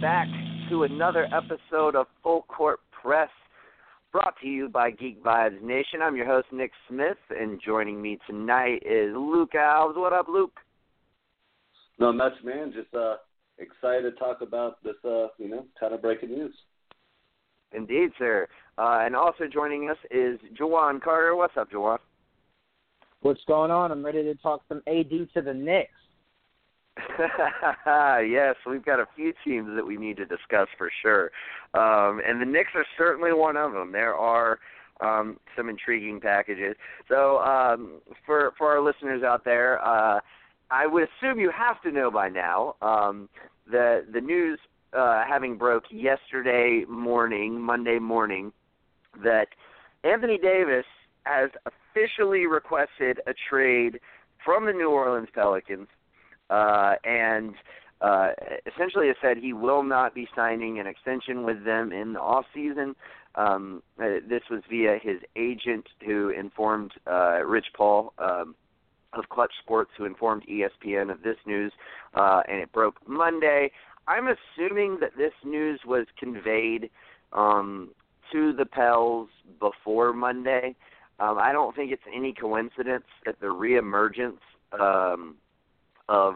back to another episode of Full Court Press, brought to you by Geek Vibes Nation. I'm your host, Nick Smith, and joining me tonight is Luke Alves. What up, Luke? Not much, man. Just uh, excited to talk about this, uh, you know, kind of breaking news. Indeed, sir. Uh, and also joining us is Jawan Carter. What's up, Jawan? What's going on? I'm ready to talk some AD to the Knicks. yes, we've got a few teams that we need to discuss for sure, um, and the Knicks are certainly one of them. There are um, some intriguing packages. So um, for for our listeners out there, uh, I would assume you have to know by now um, the the news uh, having broke yesterday morning, Monday morning, that Anthony Davis has officially requested a trade from the New Orleans Pelicans uh, and uh, essentially has said he will not be signing an extension with them in the off season. Um, uh, this was via his agent, who informed uh, Rich Paul um, of Clutch Sports, who informed ESPN of this news, uh, and it broke Monday. I'm assuming that this news was conveyed um, to the Pels before Monday. Um, I don't think it's any coincidence that the reemergence um, of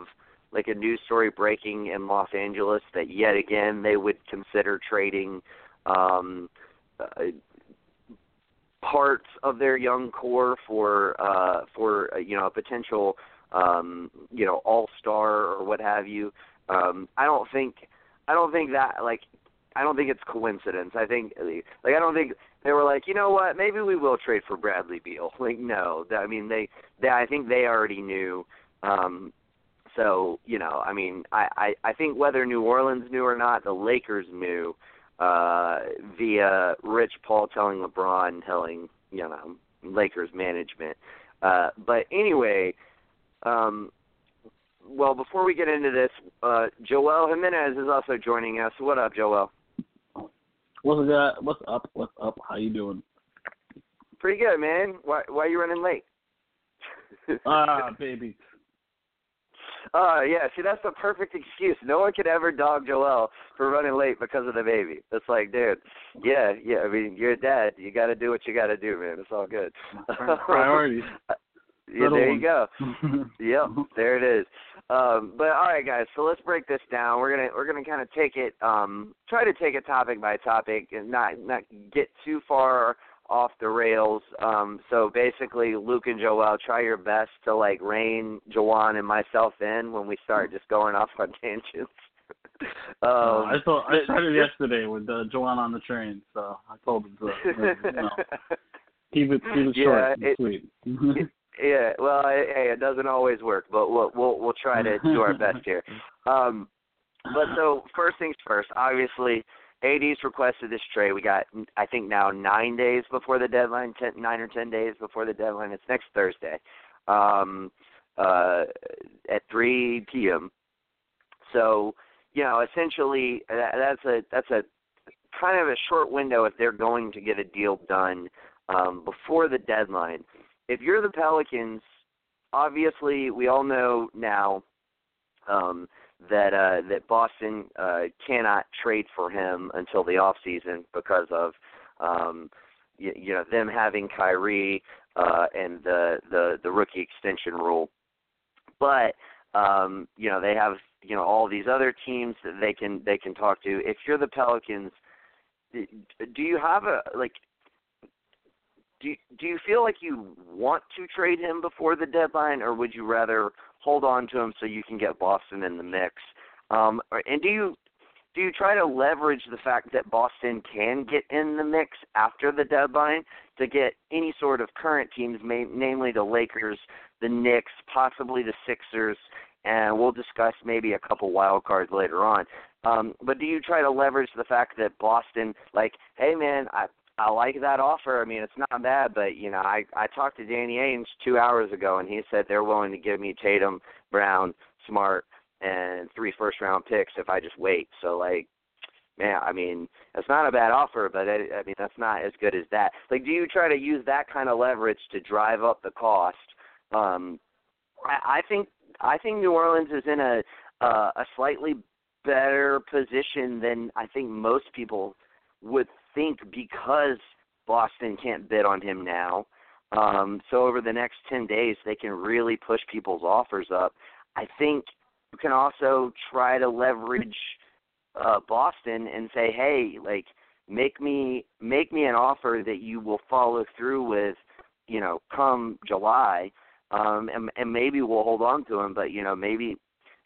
like a news story breaking in Los Angeles that yet again they would consider trading um, uh, parts of their young core for uh, for uh, you know a potential um, you know all star or what have you. Um, I don't think I don't think that like I don't think it's coincidence. I think like I don't think they were like, you know what, maybe we will trade for Bradley Beal. Like no, I mean they, they I think they already knew um so you know, I mean, I, I I think whether New Orleans knew or not, the Lakers knew uh, via Rich Paul telling LeBron, telling you know Lakers management. Uh, but anyway, um, well, before we get into this, uh, Joel Jimenez is also joining us. What up, Joel? What's up? What's up? What's up? How you doing? Pretty good, man. Why why are you running late? Ah, baby. Uh, yeah, see, that's the perfect excuse. No one could ever dog Joel for running late because of the baby. It's like, dude, yeah, yeah. I mean, you're a dad. You got to do what you got to do, man. It's all good. Priorities. yeah, there you go. yep, there it is. Um, but all right, guys. So let's break this down. We're gonna we're gonna kind of take it, um, try to take it topic by topic, and not not get too far off the rails. Um, so basically, Luke and Joel, try your best to like rein Jawan and myself in when we start just going off on tangents. Uh, um, I thought I started yesterday with uh, Jawan on the train, so I told him to you know, keep it keep it yeah, short and it, sweet. it, yeah, well, hey, it doesn't always work, but we'll we'll we'll try to do our best here. Um, but so first things first, obviously AD's requested this trade. We got, I think now nine days before the deadline, ten, nine or ten days before the deadline. It's next Thursday, um, uh, at 3 p.m. So, you know, essentially, that, that's a that's a kind of a short window if they're going to get a deal done um, before the deadline. If you're the Pelicans, obviously, we all know now. Um, that uh, that Boston uh, cannot trade for him until the off season because of um, you, you know them having Kyrie uh, and the the the rookie extension rule. But um, you know they have you know all these other teams that they can they can talk to. If you're the Pelicans, do you have a like? Do you, do you feel like you want to trade him before the deadline, or would you rather hold on to him so you can get Boston in the mix. Um, and do you do you try to leverage the fact that Boston can get in the mix after the deadline to get any sort of current teams, namely the Lakers, the Knicks, possibly the Sixers, and we'll discuss maybe a couple wild cards later on. Um, but do you try to leverage the fact that Boston, like, hey man, I I like that offer. I mean, it's not bad, but you know, I I talked to Danny Ainge two hours ago, and he said they're willing to give me Tatum, Brown, Smart, and three first round picks if I just wait. So like, man, I mean, it's not a bad offer, but it, I mean, that's not as good as that. Like, do you try to use that kind of leverage to drive up the cost? Um, I, I think I think New Orleans is in a uh, a slightly better position than I think most people would think because Boston can't bid on him now. Um, so over the next 10 days, they can really push people's offers up. I think you can also try to leverage uh, Boston and say, hey, like make me make me an offer that you will follow through with, you know, come July, um, and, and maybe we'll hold on to him. But you know, maybe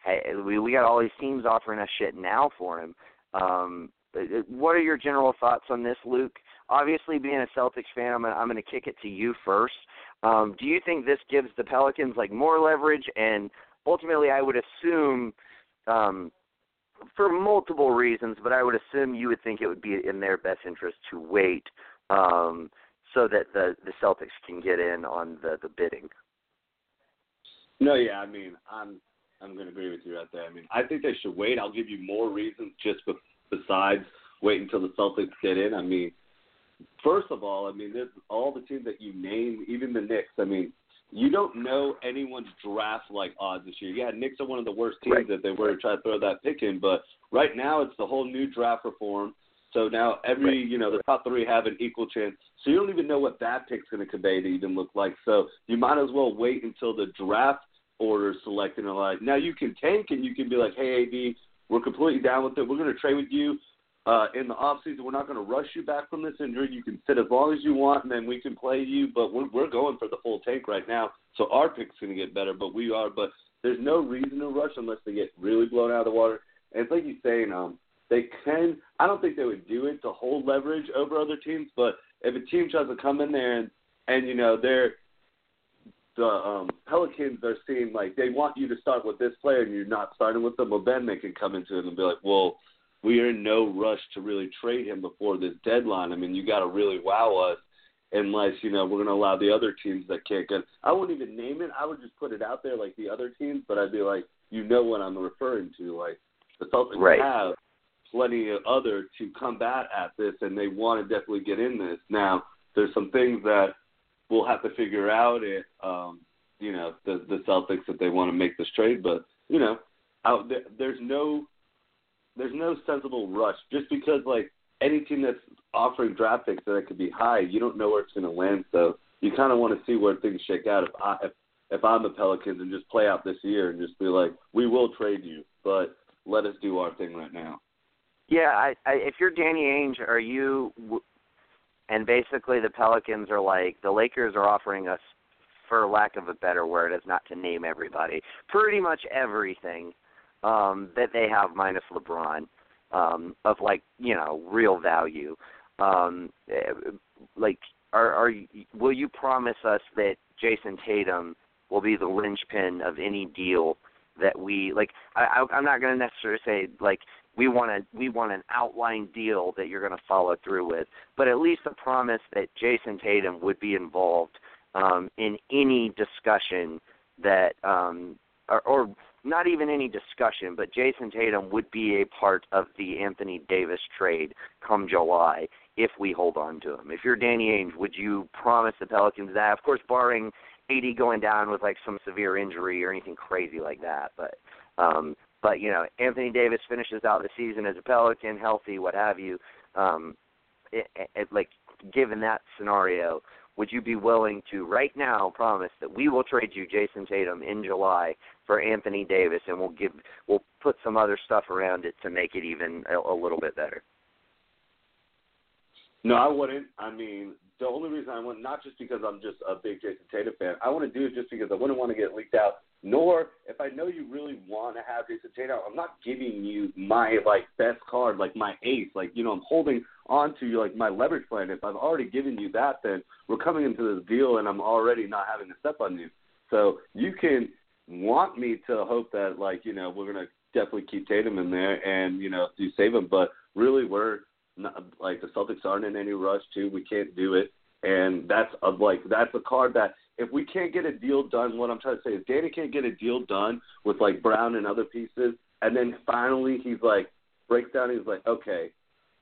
hey, we we got all these teams offering us shit now for him. Um, what are your general thoughts on this, Luke? Obviously, being a Celtics fan, I'm gonna, I'm going to kick it to you first. Um, do you think this gives the Pelicans like more leverage? And ultimately, I would assume, um, for multiple reasons, but I would assume you would think it would be in their best interest to wait um, so that the the Celtics can get in on the the bidding. No, yeah, I mean, I'm I'm going to agree with you right there. I mean, I think they should wait. I'll give you more reasons just besides wait until the Celtics get in. I mean, first of all, I mean, there's all the teams that you name, even the Knicks. I mean, you don't know anyone's draft like odds this year. Yeah, Knicks are one of the worst teams right. if they were to try to throw that pick in, but right now it's the whole new draft reform. So now every, right. you know, the top three have an equal chance. So you don't even know what that pick's going to convey to even look like. So you might as well wait until the draft order selected and like. Now you can tank and you can be like, hey, AD, we're completely down with it. We're going to trade with you uh, in the off season. We're not going to rush you back from this injury. You can sit as long as you want, and then we can play you. But we're we're going for the full tank right now, so our pick's going to get better. But we are. But there's no reason to rush unless they get really blown out of the water. And it's like you're saying, um, they can. I don't think they would do it to hold leverage over other teams. But if a team tries to come in there and and you know they're the um, Pelicans are seeing like they want you to start with this player and you're not starting with them, well then they can come into it and be like, well, we are in no rush to really trade him before this deadline. I mean, you got to really wow us, unless you know we're going to allow the other teams that can't get. I wouldn't even name it. I would just put it out there like the other teams, but I'd be like, you know what I'm referring to. Like the Celtics right. have plenty of other to combat at this, and they want to definitely get in this. Now, there's some things that we'll have to figure out it. Um, you know, the the Celtics if they want to make this trade, but you know, out there, there's no there's no sensible rush just because like any team that's offering draft picks that could be high, you don't know where it's going to land. So you kind of want to see where things shake out. If I if, if I'm the Pelicans and just play out this year and just be like, we will trade you, but let us do our thing right now. Yeah, I, I if you're Danny Ainge, are you and basically the Pelicans are like the Lakers are offering us for lack of a better word as not to name everybody pretty much everything um that they have minus LeBron um of like you know real value. Um eh, like are are you, will you promise us that Jayson Tatum will be the linchpin of any deal that we like I, I I'm not going to necessarily say like we want a we want an outline deal that you're going to follow through with, but at least a promise that Jayson Tatum would be involved um, in any discussion that, um, or, or not even any discussion, but Jayson Tatum would be a part of the Anthony Davis trade come July if we hold on to him. If you're Danny Ainge, would you promise the Pelicans that? Of course, barring AD going down with like some severe injury or anything crazy like that, but um, but you know, Anthony Davis finishes out the season as a Pelican, healthy, what have you. Um, it, it, like given that scenario, would you be willing to right now promise that we will trade you Jayson Tatum in July for Anthony Davis, and we'll give we'll put some other stuff around it to make it even a, a little bit better? No, I wouldn't. I mean, the only reason I not not just because I'm just a big Jayson Tatum fan, I want to do it just because I wouldn't want to get leaked out nor if I know you really want to have Jayson Tatum, I'm not giving you my like best card, like my ace. Like you know, I'm holding on to you like my leverage plan. If I've already given you that, then we're coming into this deal, and I'm already not having to step on you. So you can want me to hope that like you know we're gonna definitely keep Tatum in there and you know do save him, but really we're not like the Celtics aren't in any rush too. We can't do it, and that's a, like that's a card that if we can't get a deal done, what I'm trying to say is Danny can't get a deal done with like Brown and other pieces, and then finally he's like breaks down. He's like, okay,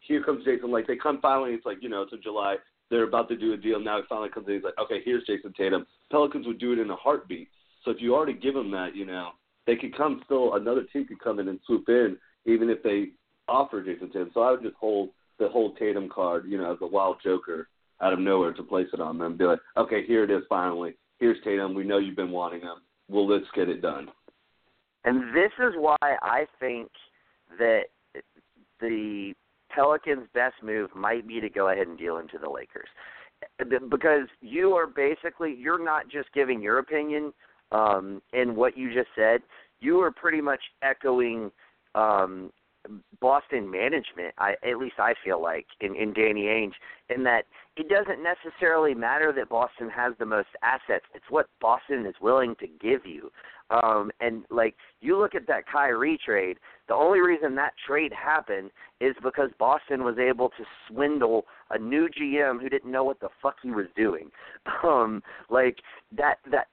here comes Jayson. Like they come finally. It's like you know it's in July. They're about to do a deal now. It finally comes in. He's like, okay, here's Jayson Tatum. Pelicans would do it in a heartbeat. So if you already give them that, you know, they could come still. Another team could come in and swoop in, even if they offer Jayson Tatum. So I would just hold the whole Tatum card, you know, as a wild joker out of nowhere to place it on them. Be like, okay, here it is finally. Here's Tatum. We know you've been wanting him. Well, let's get it done. And this is why I think that the Pelicans' best move might be to go ahead and deal into the Lakers. Because you are basically you're not just giving your opinion um in what you just said. You are pretty much echoing um Boston management, I at least I feel like in, in Danny Ainge, in that it doesn't necessarily matter that Boston has the most assets. It's what Boston is willing to give you. Um, and like you look at that Kyrie trade, the only reason that trade happened is because Boston was able to swindle a new GM who didn't know what the fuck he was doing. Um, like that that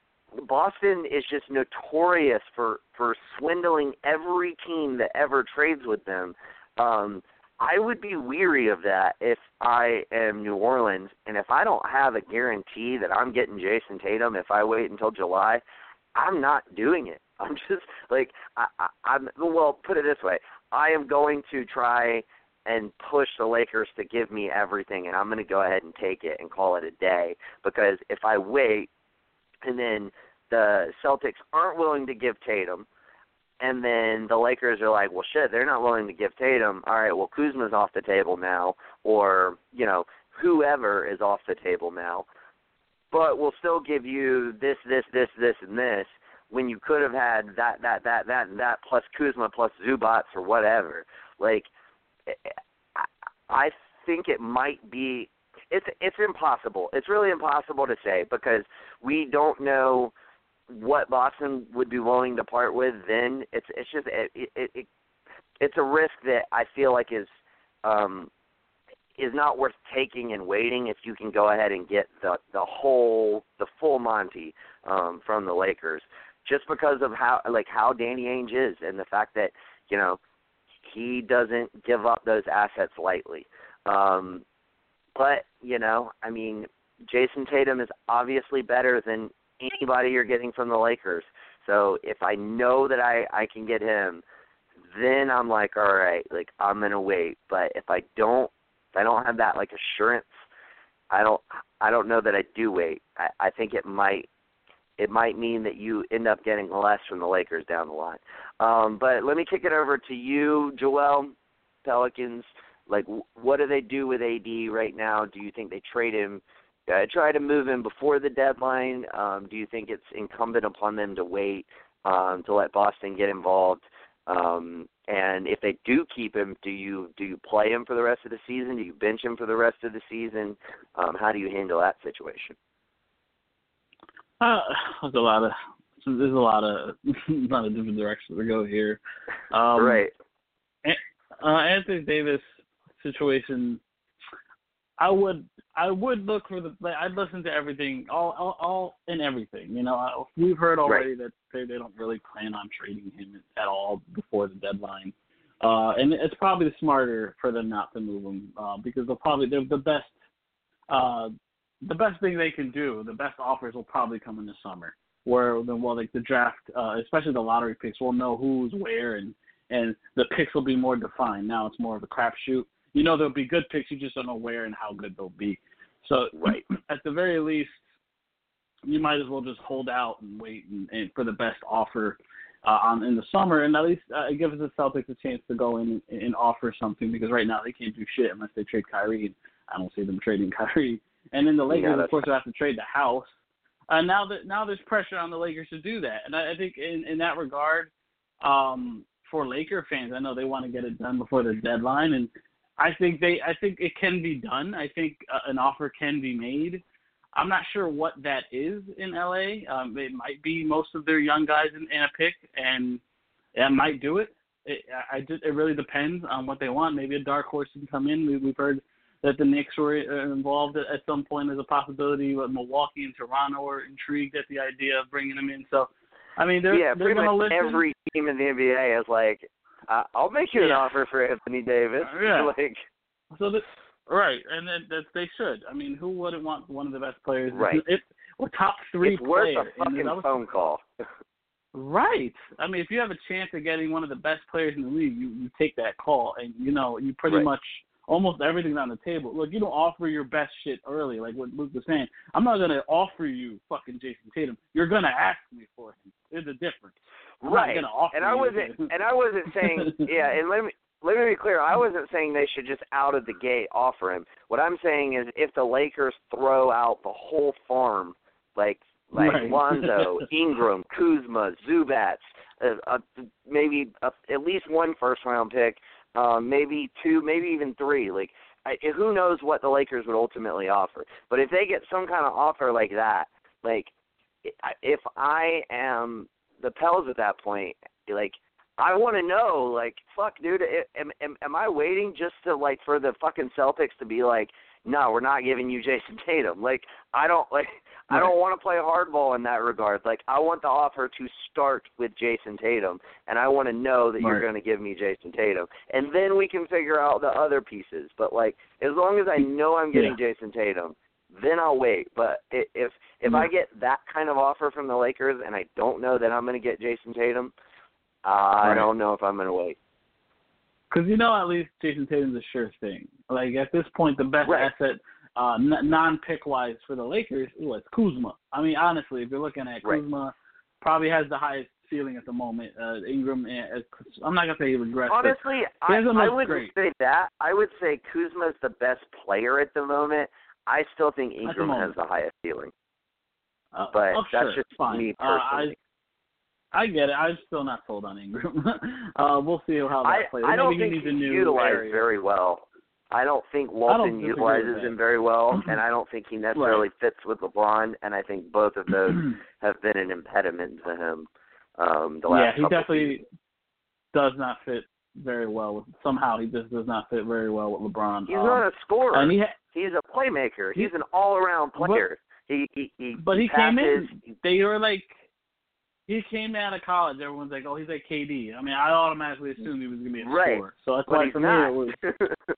Boston is just notorious for for swindling every team that ever trades with them. Um, I would be weary of that if I am New Orleans, and if I don't have a guarantee that I'm getting Jayson Tatum if I wait until July, I'm not doing it. I'm just like I, I, I'm. Well, put it this way: I am going to try and push the Lakers to give me everything, and I'm going to go ahead and take it and call it a day. Because if I wait, and then the Celtics aren't willing to give Tatum, and then the Lakers are like, well, shit, they're not willing to give Tatum. All right, well, Kuzma's off the table now, or you know, whoever is off the table now but we'll still give you this, this, this, this, and this when you could have had that, that, that, that, and that plus Kuzma plus Zubac or whatever. Like, I think it might be. It's it's impossible. It's really impossible to say because we don't know what Boston would be willing to part with. Then it's it's just it, it, it it's a risk that I feel like is um is not worth taking and waiting if you can go ahead and get the the whole the full Monty um, from the Lakers, just because of how like how Danny Ainge is and the fact that you know he doesn't give up those assets lightly. Um, but you know, I mean, Jayson Tatum is obviously better than anybody you're getting from the Lakers. So if I know that I I can get him, then I'm like, all right, like I'm gonna wait. But if I don't if I don't have that like assurance, I don't I don't know that I do wait. I, I think it might it might mean that you end up getting less from the Lakers down the line. Um, but let me kick it over to you, Joel. Pelicans, like what do they do with AD right now? Do you think they trade him? Uh, try to move him before the deadline. Um, do you think it's incumbent upon them to wait um, to let Boston get involved? Um, and if they do keep him, do you do you play him for the rest of the season? Do you bench him for the rest of the season? Um, how do you handle that situation? Uh, there's a lot of there's a lot of a lot of different directions to go here. Um, right. Uh, Anthony Davis situation. I would I would look for the. I'd listen to everything, all all, all and everything. You know, I, we've heard already right. that they they don't really plan on trading him at all before the deadline, uh, and it's probably smarter for them not to move him uh, because they'll probably they're the best. Uh, the best thing they can do, the best offers will probably come in the summer, where then well, like the draft, uh, especially the lottery picks, we'll know who's where and and the picks will be more defined. Now it's more of a crapshoot you know there'll be good picks. You just don't know where and how good they'll be. So right at the very least, you might as well just hold out and wait and, and for the best offer uh, on in the summer, and at least uh, it gives the Celtics a chance to go in and, and offer something because right now they can't do shit unless they trade Kyrie. And I don't see them trading Kyrie. And then the Lakers, yeah, of course, will have to trade the house. Uh, now that now there's pressure on the Lakers to do that, and I, I think in in that regard, um, for Laker fans, I know they want to get it done before the deadline, and I think they. I think it can be done. I think uh, an offer can be made. I'm not sure what that is in LA. Um, it might be most of their young guys in, in a pick, and it might do it. It, I, I just, it really depends on what they want. Maybe a dark horse can come in. We, we've heard that the Knicks were uh, involved at, at some point as a possibility. But Milwaukee and Toronto are intrigued at the idea of bringing them in. So, I mean, they're yeah, they're pretty much listen. every team in the NBA is like, uh, I'll make you an offer for Anthony Davis. Yeah. like, So that right, and then that they should. I mean, who wouldn't want one of the best players? Right. If or top three it's worth a fucking other, phone call. right. I mean, if you have a chance of getting one of the best players in the league, you you take that call, and you know you pretty Right. much almost everything's on the table. Look, you don't offer your best shit early, like what Luke was saying. I'm not gonna offer you fucking Jayson Tatum. You're gonna ask me for him. There's a difference. I'm right. And I wasn't and I wasn't saying yeah, and let me let me be clear, I wasn't saying they should just out of the gate offer him. What I'm saying is if the Lakers throw out the whole farm like like Right. Lonzo, Ingram, Kuzma, Zubac, uh, uh, maybe uh, at least one first round pick, um, maybe two, maybe even three. Like, I, who knows what the Lakers would ultimately offer? But if they get some kind of offer like that, like, if I am the Pels at that point, like, I want to know, like, fuck, dude, i- am, am am I waiting just to like for the fucking Celtics to be like, no, we're not giving you Jayson Tatum? Like, I don't like. I don't want to play hardball in that regard. Like I want the offer to start with Jayson Tatum, and I want to know that you're going to give me Jayson Tatum, and then we can figure out the other pieces. But like as long as I know I'm getting Jayson Tatum, then I'll wait. But if if I get that kind of offer from the Lakers and I don't know that I'm going to get Jayson Tatum, uh, I Right. don't know if I'm going to wait. Because you know, at least Jayson Tatum's a sure thing. Like at this point, the best Right. asset, uh, n- non-pick wise for the Lakers, it was Kuzma. I mean, honestly, if you're looking at Right. Kuzma, probably has the highest ceiling at the moment. Uh, Ingram, eh, I'm not gonna say he regressed. Honestly, I, I wouldn't great. say that. I would say Kuzma's the best player at the moment. I still think the Ingram has the highest ceiling. uh, But oh, that's sure, just fine. me Uh, personally. I, I get it. I'm still not sold on Ingram. uh, we'll see how that I, plays. I don't Maybe think he a he's new utilized area. very well. I don't think I don't Walton utilizes him very well, and I don't think he necessarily fits with LeBron. And I think both of those have been an impediment to him um, the last yeah, he definitely does not fit very well with. Somehow, he just does not fit very well with LeBron. He's um, not a scorer. and he ha- He's a playmaker. He- He's an all-around But- player. he he he. But he came in. They were like, he came out of college. Everyone's like, oh, he's like KD. I mean, I automatically assumed he was gonna be a Right. scorer. So that's But why for not. me it was.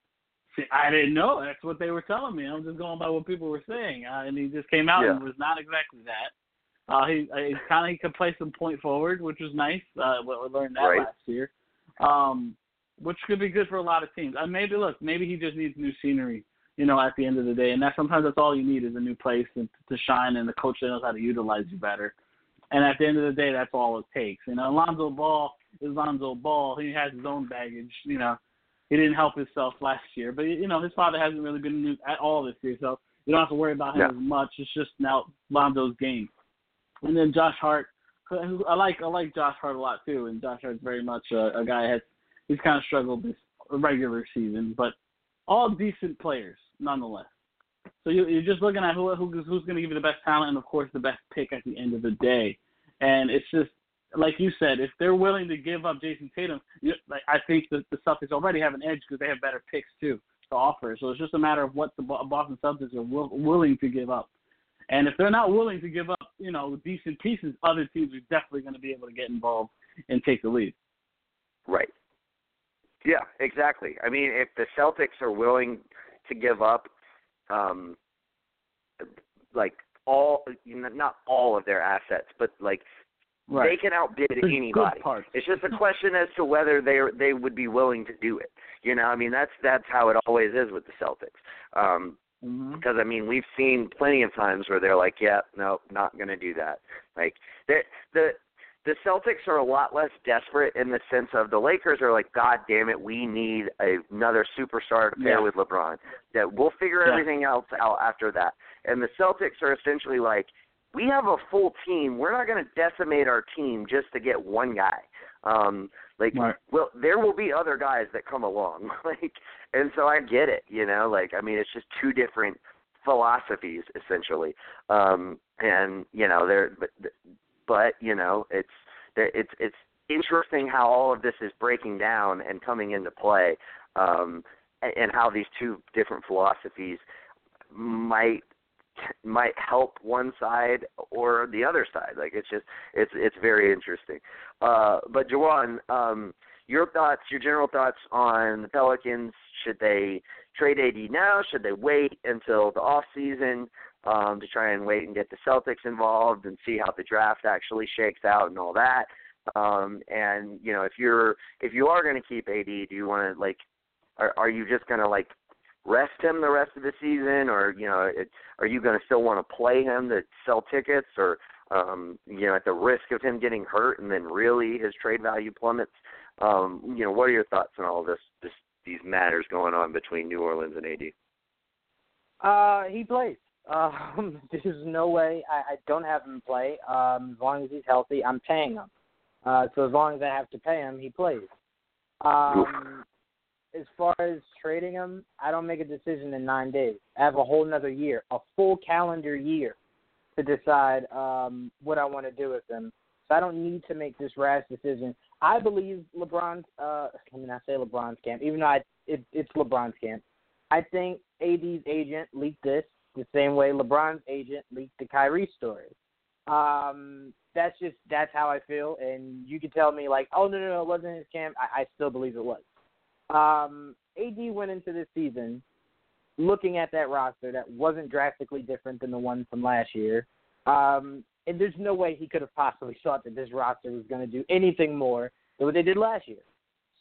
I didn't know. That's what they were telling me. I'm just going by what people were saying, uh, and he just came out and Yeah. was not exactly that. Uh, he uh, he kind of he could play some point forward, which was nice. Uh, we we learned that Right. last year, um, which could be good for a lot of teams. Uh, maybe look, maybe he just needs new scenery. You know, at the end of the day, and that sometimes that's all you need is a new place and to shine, and the coach that knows how to utilize you better. And at the end of the day, that's all it takes. You know, Alonzo Ball is Lonzo Ball. He has his own baggage. You know, he didn't help himself last year, but you know his father hasn't really been new at all this year, so you don't have to worry about him Yeah. as much. It's just now Lonzo's game. And then Josh Hart, who- I like I like Josh Hart a lot too, and Josh Hart's very much a, a guy has he's kind of struggled this regular season, but all decent players nonetheless. So you, you're just looking at who, who who's going to give you the best talent, and of course the best pick at the end of the day. And it's just like you said, if they're willing to give up Jayson Tatum, you, like I think the, the Celtics already have an edge because they have better picks too to offer. So it's just a matter of what the Boston Celtics are will, willing to give up. And if they're not willing to give up, you know, decent pieces, other teams are definitely going to be able to get involved and take the lead. Right. Yeah, exactly. I mean, if the Celtics are willing to give up, um, like all, not all of their assets, but like they can outbid The good anybody. It's just a question as to whether they they would be willing to do it. You know, I mean, that's that's how it always is with the Celtics. Um, Mm-hmm. because I mean we've seen plenty of times where they're like, yeah, no, not going to do that. Like the the the Celtics are a lot less desperate in the sense of the Lakers are like, God damn it, we need a, another superstar to pair Yeah. with LeBron. That we'll figure Yeah. everything else out after that. And the Celtics are essentially like, we have a full team. We're not going to decimate our team just to get one guy. Um, like, Right. well, there will be other guys that come along. like, and so I get it. You know, like I mean, it's just two different philosophies essentially. Um, and you know, they're but, but you know, it's it's it's interesting how all of this is breaking down and coming into play, um, and, and how these two different philosophies might might help one side or the other side. Like it's just it's it's very interesting. Uh, but Jawan, um, your thoughts, your general thoughts on the Pelicans? Should they trade AD now? Should they wait until the off season? um, to try and wait and get the Celtics involved and see how the draft actually shakes out and all that. Um, and you know, if you're if you are going to keep AD, do you want to like, are are you just going to like rest him the rest of the season, or you know, it, are you going to still want to play him to sell tickets, or um, you know, at the risk of him getting hurt and then really his trade value plummets? Um, you know, what are your thoughts on all this, this these matters going on between New Orleans and AD? Uh, he plays. Um, there's no way I, I don't have him play. Um, as long as he's healthy, I'm paying him. Uh, so as long as I have to pay him, he plays. Um, as far as trading him, I don't make a decision in nine days. I have a whole another year, a full calendar year, to decide um, what I want to do with him. So I don't need to make this rash decision. I believe LeBron's. Uh, I mean, I say LeBron's camp, even though I, it, it's LeBron's camp. I think AD's agent leaked this the same way LeBron's agent leaked the Kyrie story. Um, that's just that's how I feel, and you can tell me like, oh no no no, it wasn't his camp. I, I still believe it was. Um, AD went into this season looking at that roster that wasn't drastically different than the one from last year. Um, and there's no way he could have possibly thought that this roster was going to do anything more than what they did last year.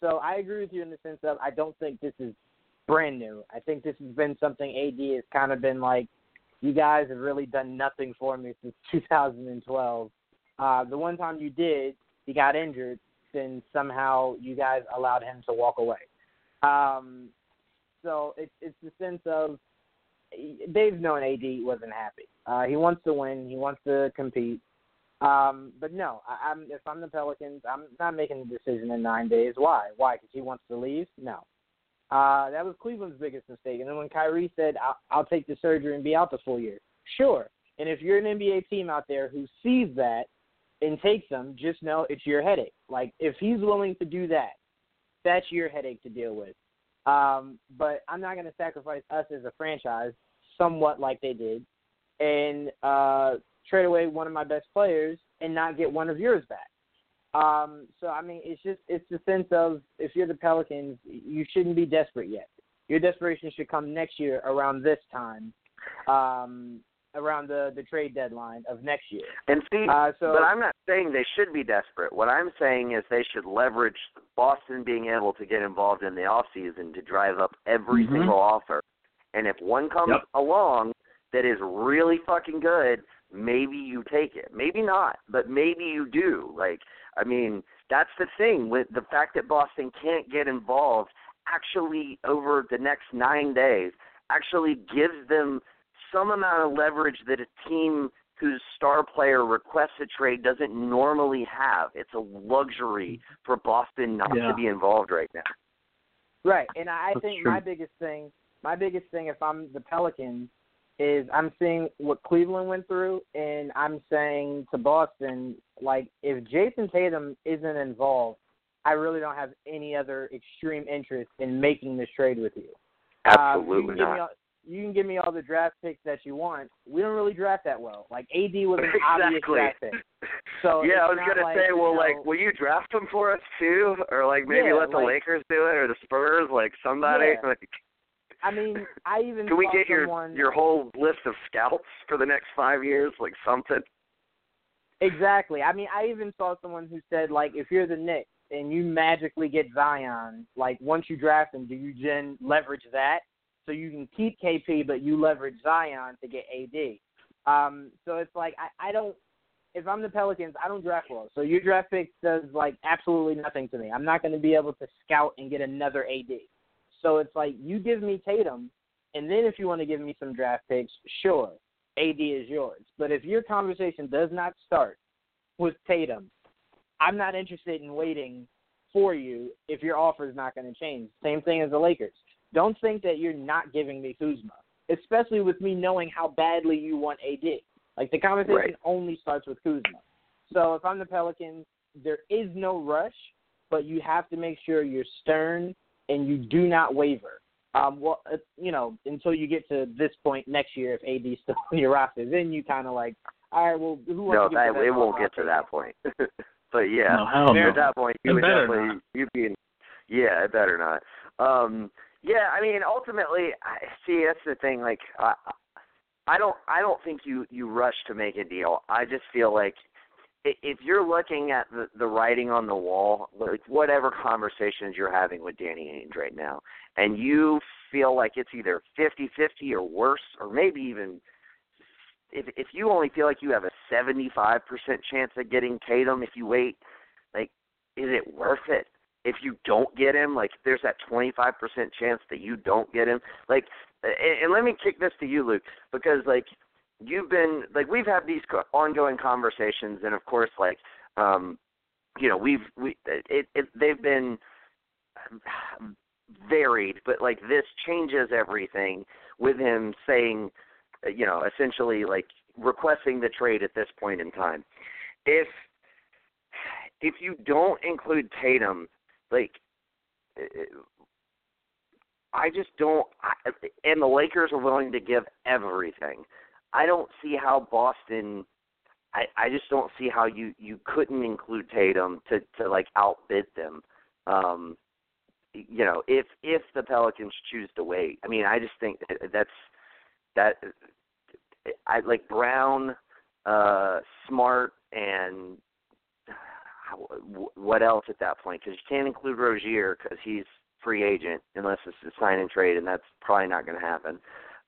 So I agree with you in the sense of I don't think this is brand new. I think this has been something AD has kind of been like, you guys have really done nothing for me since 2012. Uh, the one time you did, he got injured, then somehow you guys allowed him to walk away. Um, so it's it's the sense of they've known AD wasn't happy. Uh, he wants to win. He wants to compete. Um, but no, I, I'm if I'm the Pelicans, I'm not making a decision in nine days. Why? Why? Because he wants to leave? No. Uh, that was Cleveland's biggest mistake. And then when Kyrie said, I'll, "I'll take the surgery and be out the full year," sure. And if you're an NBA team out there who sees that and takes them, just know it's your headache. Like if he's willing to do that, that's your headache to deal with. Um, but I'm not going to sacrifice us as a franchise, somewhat like they did, and uh, trade away one of my best players and not get one of yours back. Um, so I mean, it's just it's the sense of if you're the Pelicans, you shouldn't be desperate yet. Your desperation should come next year around this time. Um, around the the trade deadline of next year. And see, uh, so, but I'm not saying they should be desperate. What I'm saying is they should leverage Boston being able to get involved in the off season to drive up every mm-hmm. single offer. And if one comes yep. along that is really fucking good, maybe you take it. Maybe not, but maybe you do. Like, I mean, that's the thing with the fact that Boston can't get involved actually over the next 9 days actually gives them some amount of leverage that a team whose star player requests a trade doesn't normally have. It's a luxury for Boston not yeah. to be involved right now. Right, and I That's think true. my biggest thing, my biggest thing, if I'm the Pelicans, is I'm seeing what Cleveland went through, and I'm saying to Boston, like if Jayson Tatum isn't involved, I really don't have any other extreme interest in making this trade with you. Absolutely uh, you not. You can give me all the draft picks that you want. We don't really draft that well. Like AD was an obvious exactly. draft pick. So yeah, I was gonna like, say, you well, know, like, will you draft him for us too, or like maybe Yeah, let the like- Lakers do it, or the Spurs, like somebody. Yeah. Like, I mean, I even can we get your someone, your whole list of scouts for the next five years, like something? Exactly. I mean, I even saw someone who said like, if you're the Knicks and you magically get Zion, like once you draft him, do you then leverage that so you can keep KP, but you leverage Zion to get AD? Um, so it's like I, I don't. If I'm the Pelicans, I don't draft well. So your draft pick does like absolutely nothing to me. I'm not going to be able to scout and get another AD. So it's like you give me Tatum, and then if you want to give me some draft picks, sure, AD is yours. But if your conversation does not start with Tatum, I'm not interested in waiting for you if your offer is not going to change. Same thing as the Lakers. Don't think that you're not giving me Kuzma, especially with me knowing how badly you want AD. Like the conversation Right. only starts with Kuzma. So if I'm the Pelicans, there is no rush, but you have to make sure you're stern and you do not waver. Um, well, uh, you know, until you get to this point next year, if AD's still on your roster, then you kind of like, all right, well, who wants No, to get that, to it won't roster? get to that point. but yeah, No, at that point, you It would definitely not. you'd be. In, yeah, it better not. Um, yeah, I mean, ultimately, I see that's the thing. Like, I, I don't I don't think you you rush to make a deal. I just feel like if you're looking at the the writing on the wall, like whatever conversations you're having with Danny Ainge right now, and you feel like it's either fifty fifty or worse, or maybe even if if you only feel like you have a 75% chance of getting Tatum if you wait, like is it worth it? If you don't get him, like there's that 25% chance that you don't get him. Like and, and let me kick this to you, Luke, because like you've been like we've had these ongoing conversations and of course like um you know, we've we it, it they've been varied, but like this changes everything with him saying you know, essentially like requesting the trade at this point in time. If if you don't include Tatum, like uh, I just don't. I, and the Lakers are willing to give everything. I don't see how Boston. I I just don't see how you you couldn't include Tatum to to like outbid them. Um, you know, if if the Pelicans choose to wait, I mean, I just think that that's that I like Brown, uh, Smart, and what else at that point? Because you can't include Rozier because he's free agent unless it's a sign and trade, and that's probably not going to happen.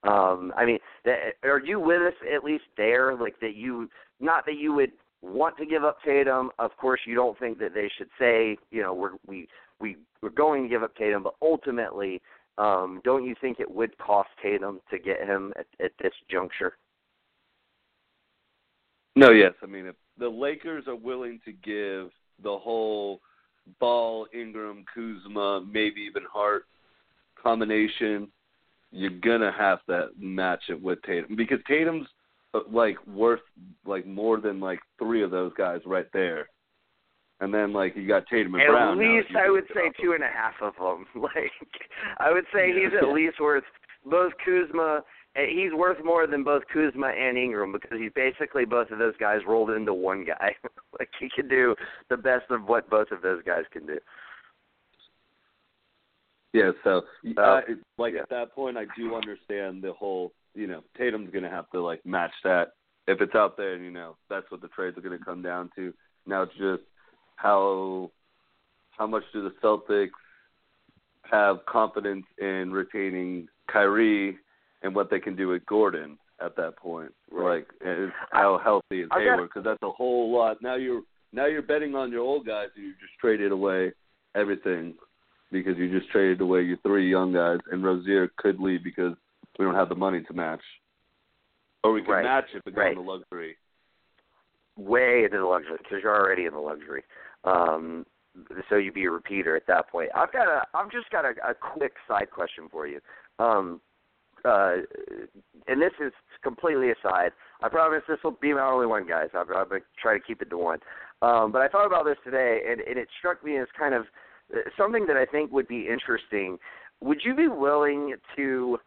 Um, I mean, that, are you with us at least there? Like that you, not that you would want to give up Tatum. Of course, you don't think that they should say, you know, we're we we we're going to give up Tatum, but ultimately, um, don't you think it would cost Tatum to get him at, at this juncture? No, yes. I mean, if the Lakers are willing to give the whole Ball, Ingram, Kuzma, maybe even Hart combination, you're gonna have to match it with Tatum because Tatum's uh, like worth like more than like three of those guys right there. And then like you got Tatum and at Brown. At least I would say two and a half of them. Like I would say he's at least worth both Kuzma he's worth more than both Kuzma and Ingram because he's basically both of those guys rolled into one guy. like he can do the best of what both of those guys can do. Yeah, so uh, uh, like yeah. at that point, I do understand the whole. You know, Tatum's going to have to like match that if it's out there, and you know that's what the trades are going to come down to. Now it's just how how much do the Celtics have confidence in retaining Kyrie and what they can do with Gordon at that point. Right. Like how healthy is Hayward? Because that's a whole lot. Now you're now you're betting on your old guys, and you just traded away everything because you just traded away your three young guys, and Rozier could leave because we don't have the money to match, or we can Right. match it but go Right. the luxury. way into the luxury because you're already in the luxury. Um, so you'd be a repeater at that point. I've got a, I've just got a, a quick side question for you. Um, uh, and this is completely aside. I promise this will be my only one, guys. I'm, I'm gonna try to keep it to one. Um, but I thought about this today, and, and it struck me as kind of uh, something that I think would be interesting. Would you be willing to?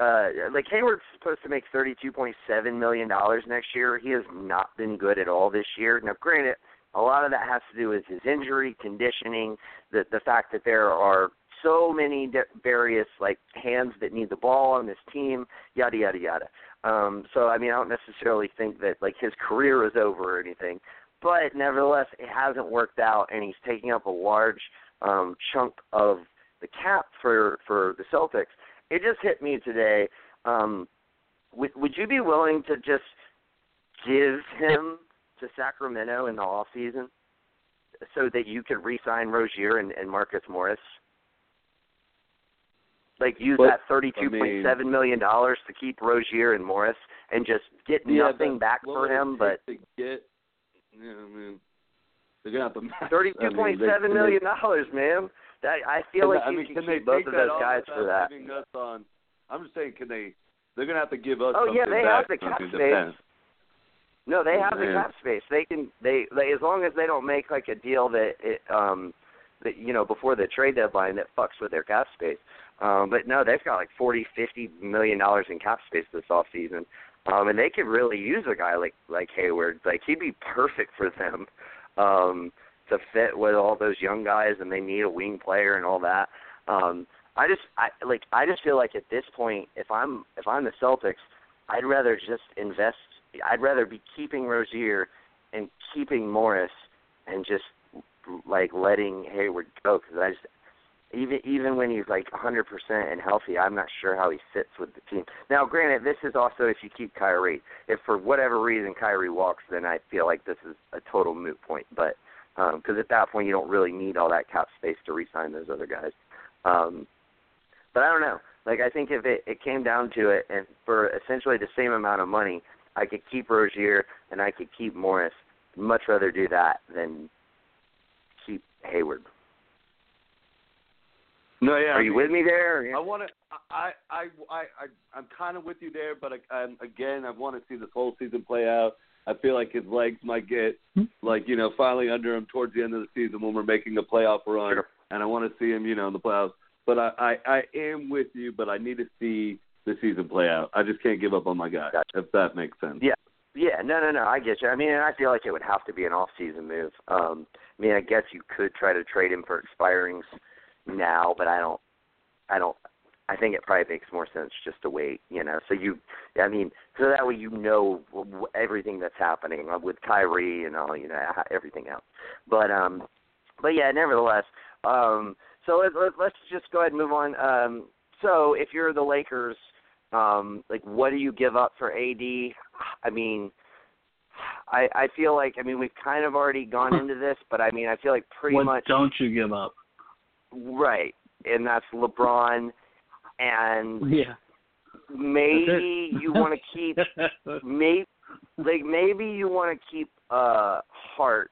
uh like Hayward's supposed to make thirty two point seven million dollars next year. He has not been good at all this year. Now granted, a lot of that has to do with his injury, conditioning, the the fact that there are so many various like hands that need the ball on this team, yada yada yada. Um so I mean I don't necessarily think that like his career is over or anything. But nevertheless it hasn't worked out and he's taking up a large um chunk of the cap for for the Celtics it just hit me today. Um, would, would you be willing to just give him to Sacramento in the off season so that you could re-sign Rozier and, and Marcus Morris? Like use But, that thirty-two point seven million dollars to keep Rozier and Morris, and just get Yeah, nothing back for him. But to get, know, I mean, they're gonna have to thirty-two point seven I mean, they- million dollars, man. That I feel like I you mean, can, can keep both take of those guys for that. on? I'm just saying, can they? They're gonna have to give us. Oh yeah, they have the cap space. No, they have the man. cap space. They can they, they as long as they don't make like a deal that it um that you know before the trade deadline that fucks with their cap space. Um but no, they've got like forty, fifty million dollars in cap space this off season. Um and they could really use a guy like like Hayward. Like he'd be perfect for them. Um to fit with all those young guys and they need a wing player and all that. Um I just I like I just feel like at this point if I'm if I'm the Celtics I'd rather just invest. I'd rather be keeping Rozier and keeping Morris and just like letting Hayward go because I just even even when he's like 100% and healthy, I'm not sure how he sits with the team. Now, granted, this is also if you keep Kyrie. If for whatever reason Kyrie walks, then I feel like this is a total moot point. But because um, at that point you don't really need all that cap space to re-sign those other guys. Um, but I don't know. Like I think if it, it came down to it, and for essentially the same amount of money, I could keep Rozier and I could keep Morris. Much rather do that than keep Hayward. No, yeah. Are you with me there? I want to. I, I, I, I, I'm kind of with you there, but I, I'm, again, I want to see this whole season play out. I feel like his legs might get hmm. like you know finally under him towards the end of the season when we're making a playoff run, Sure. and I want to see him you know in the playoffs. But I, I, I am with you, but I need to see the season play out. I just can't give up on my guy, Gotcha. if that makes sense. Yeah. Yeah, no, no, no. I get you. I mean, I feel like it would have to be an off-season move. Um, I mean, I guess you could try to trade him for expirings now, but I don't. I don't. I think it probably makes more sense just to wait. You know, so you. I mean, so that way you know everything that's happening uh, with Kyrie and all. You know, everything else. But um, but yeah, nevertheless. Um, so let, let, let's just go ahead and move on. Um, so if you're the Lakers, um, like what do you give up for AD? I mean, I I feel like I mean we've kind of already gone into this, but I mean I feel like pretty what much don't you give up? Right, and that's LeBron, and Yeah. maybe you want to keep maybe like maybe you want to keep uh Hart.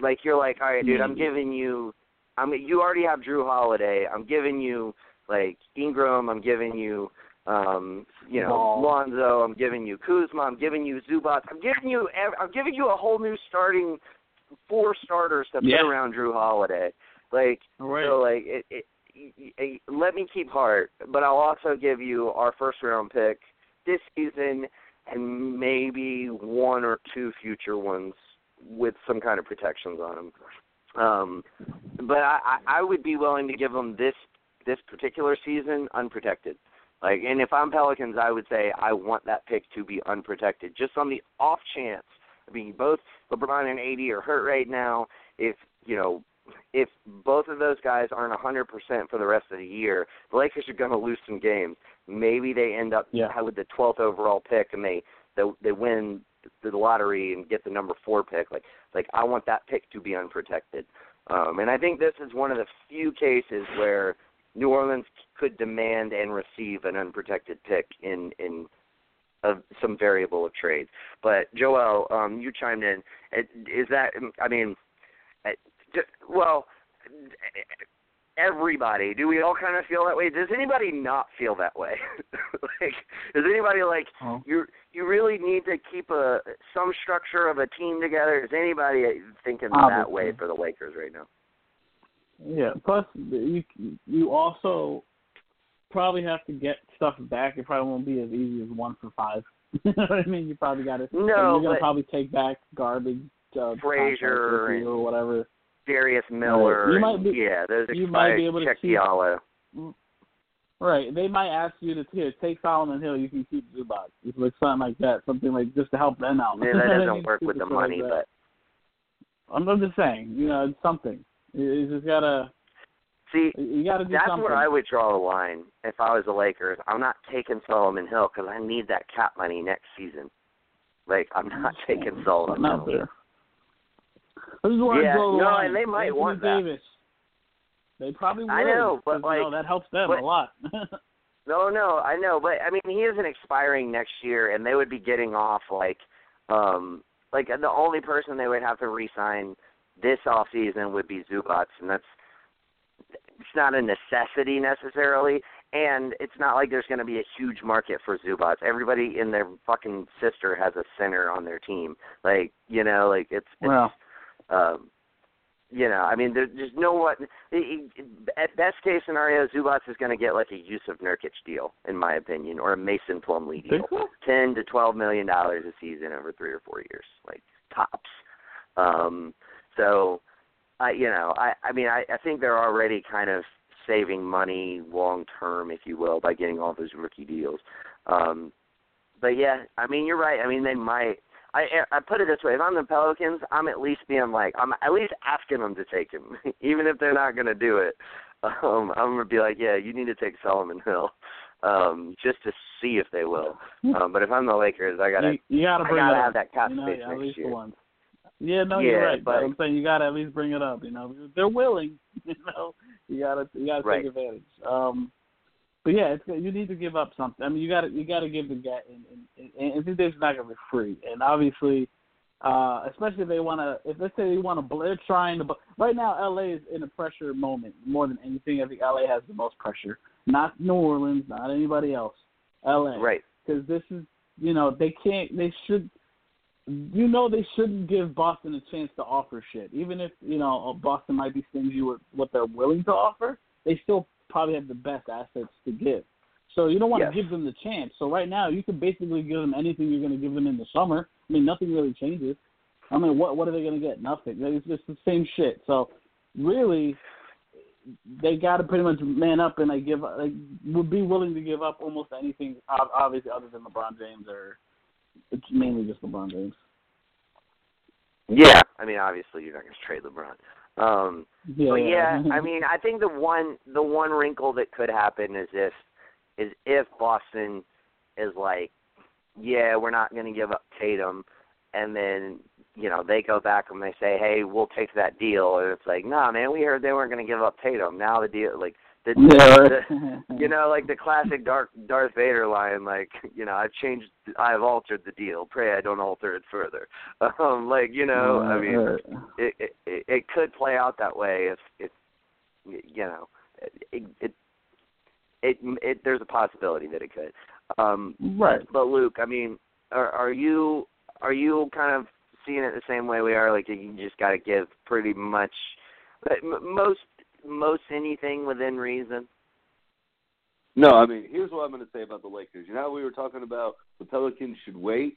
Like you're like, all right, dude, I'm giving you. I mean, you already have Jrue Holiday. I'm giving you like Ingram. I'm giving you, um, you know, Ball. Lonzo. I'm giving you Kuzma. I'm giving you Zubac. I'm giving you. I'm giving you a whole new starting four starters to Yeah. put around Jrue Holiday. Like right. so, like it, it, it, let me keep Hart, but I'll also give you our first round pick this season, and maybe one or two future ones with some kind of protections on them. Um, but I, I I would be willing to give them this this particular season unprotected. Like, and if I'm Pelicans, I would say I want that pick to be unprotected, just on the off chance. I mean, both LeBron and AD are hurt right now. If you know, if both of those guys aren't a 100% for the rest of the year, the Lakers are going to lose some games. Maybe they end up Yeah. with the 12th overall pick and they they, they win the lottery and get the number four pick. Like, like I want that pick to be unprotected. Um, and I think this is one of the few cases where New Orleans could demand and receive an unprotected pick in in of some variable of trades. But Joel, um, you chimed in. Is that? I mean, well, everybody. Do we all kind of feel that way? Does anybody not feel that way? like, does anybody like Oh. you? You really need to keep a some structure of a team together. Is anybody thinking that way for the Lakers right now? Yeah. Plus, you you also probably have to get stuff back. It probably won't be as easy as one for five. you know what I mean? You probably got to. No, you're gonna probably take back garbage. Uh, Frazier or whatever. Darius Miller. You might be- yeah, those you might be able to Check keep- Diallo. Mm, right. They might ask you to here, take Solomon Hill. You can keep Zubac. It's like something like that. Something like just to help them out. Yeah, that doesn't work with the shit like money, but I'm I'm just saying. You know, it's something. You- You just gotta. see, You gotta do that's something. where I would draw the line if I was the Lakers. I'm not taking Solomon Hill because I need that cap money next season. Like I'm not taking Solomon out Hill. there. This is where Yeah, I draw the no, line. and they might Anthony want that. Davis. They probably would. I know, but, you know, that helps them but- a lot. No, no, I know, but I mean he isn't expiring next year, and they would be getting off like, um, like the only person they would have to re-sign this off season would be Zubac, and that's it's not a necessity necessarily, and it's not like there's going to be a huge market for Zubac. Everybody in their fucking sister has a center on their team, like you know, like it's, it's well, um, you know, I mean, there, there's no what. At best case scenario, Zubac is going to get like a Yusuf Nurkic deal, in my opinion, or a Mason Plumlee deal, so? ten to twelve million dollars a season over three or four years, like tops. Um, so, I, you know, I, I mean, I, I think they're already kind of saving money long term, if you will, by getting all those rookie deals. Um, but yeah, I mean you're right. I mean they might. I I put it this way: if I'm the Pelicans, I'm at least being like I'm at least asking them to take him, even if they're not going to do it. Um, I'm gonna be like, yeah, you need to take Solomon Hill, um, just to see if they will. Um, but if I'm the Lakers, I gotta you, you gotta bring I gotta have up. that cap you know, space at next least year. once. Yeah, no, Yeah, you're right. but- I'm saying you gotta at least bring it up. You know, they're willing. You know, you gotta you gotta Right. take advantage. Um, but yeah, it's you need to give up something. I mean, you gotta you gotta give the guy and and, and, these days it's not gonna be free. And obviously, uh, especially if they want to, if let's say they want to, they're trying to. Right now, LA is in a pressure moment more than anything. I think LA has the most pressure, not New Orleans, not anybody else. LA, Right. Because this is, you know, they can't, they should. You know they shouldn't give Boston a chance to offer shit. Even if you know Boston might be stingy with what they're willing to offer, they still probably have the best assets to give. So you don't want Yes. to give them the chance. So right now you can basically give them anything you're going to give them in the summer. I mean nothing really changes. I mean what what are they going to get? Nothing. It's just the same shit. So really, they got to pretty much man up and like give like would be willing to give up almost anything. ob- Obviously, other than LeBron James or it's mainly just LeBron James. Yeah, I mean obviously you're not gonna trade LeBron. Um, Yeah, But yeah, I mean, I think the one the one wrinkle that could happen is if is if Boston is like, yeah, we're not going to give up Tatum, and then you know they go back and they say, hey, we'll take that deal, and it's like, nah, man, we heard they weren't going to give up Tatum. Now the deal, like the, the you know, like the classic Darth Darth Vader line, like you know, I've changed, I've altered the deal. Pray I don't alter it further. Um, like you know, I mean it, it it could play out that way if if you know it it it, it there's a possibility that it could um right. but luke i mean are are you are you kind of seeing it the same way we are like you just got to give pretty much but m- most most anything within reason No, I mean, here's what I'm going to say about the Lakers. You know, we were talking about the Pelicans should wait.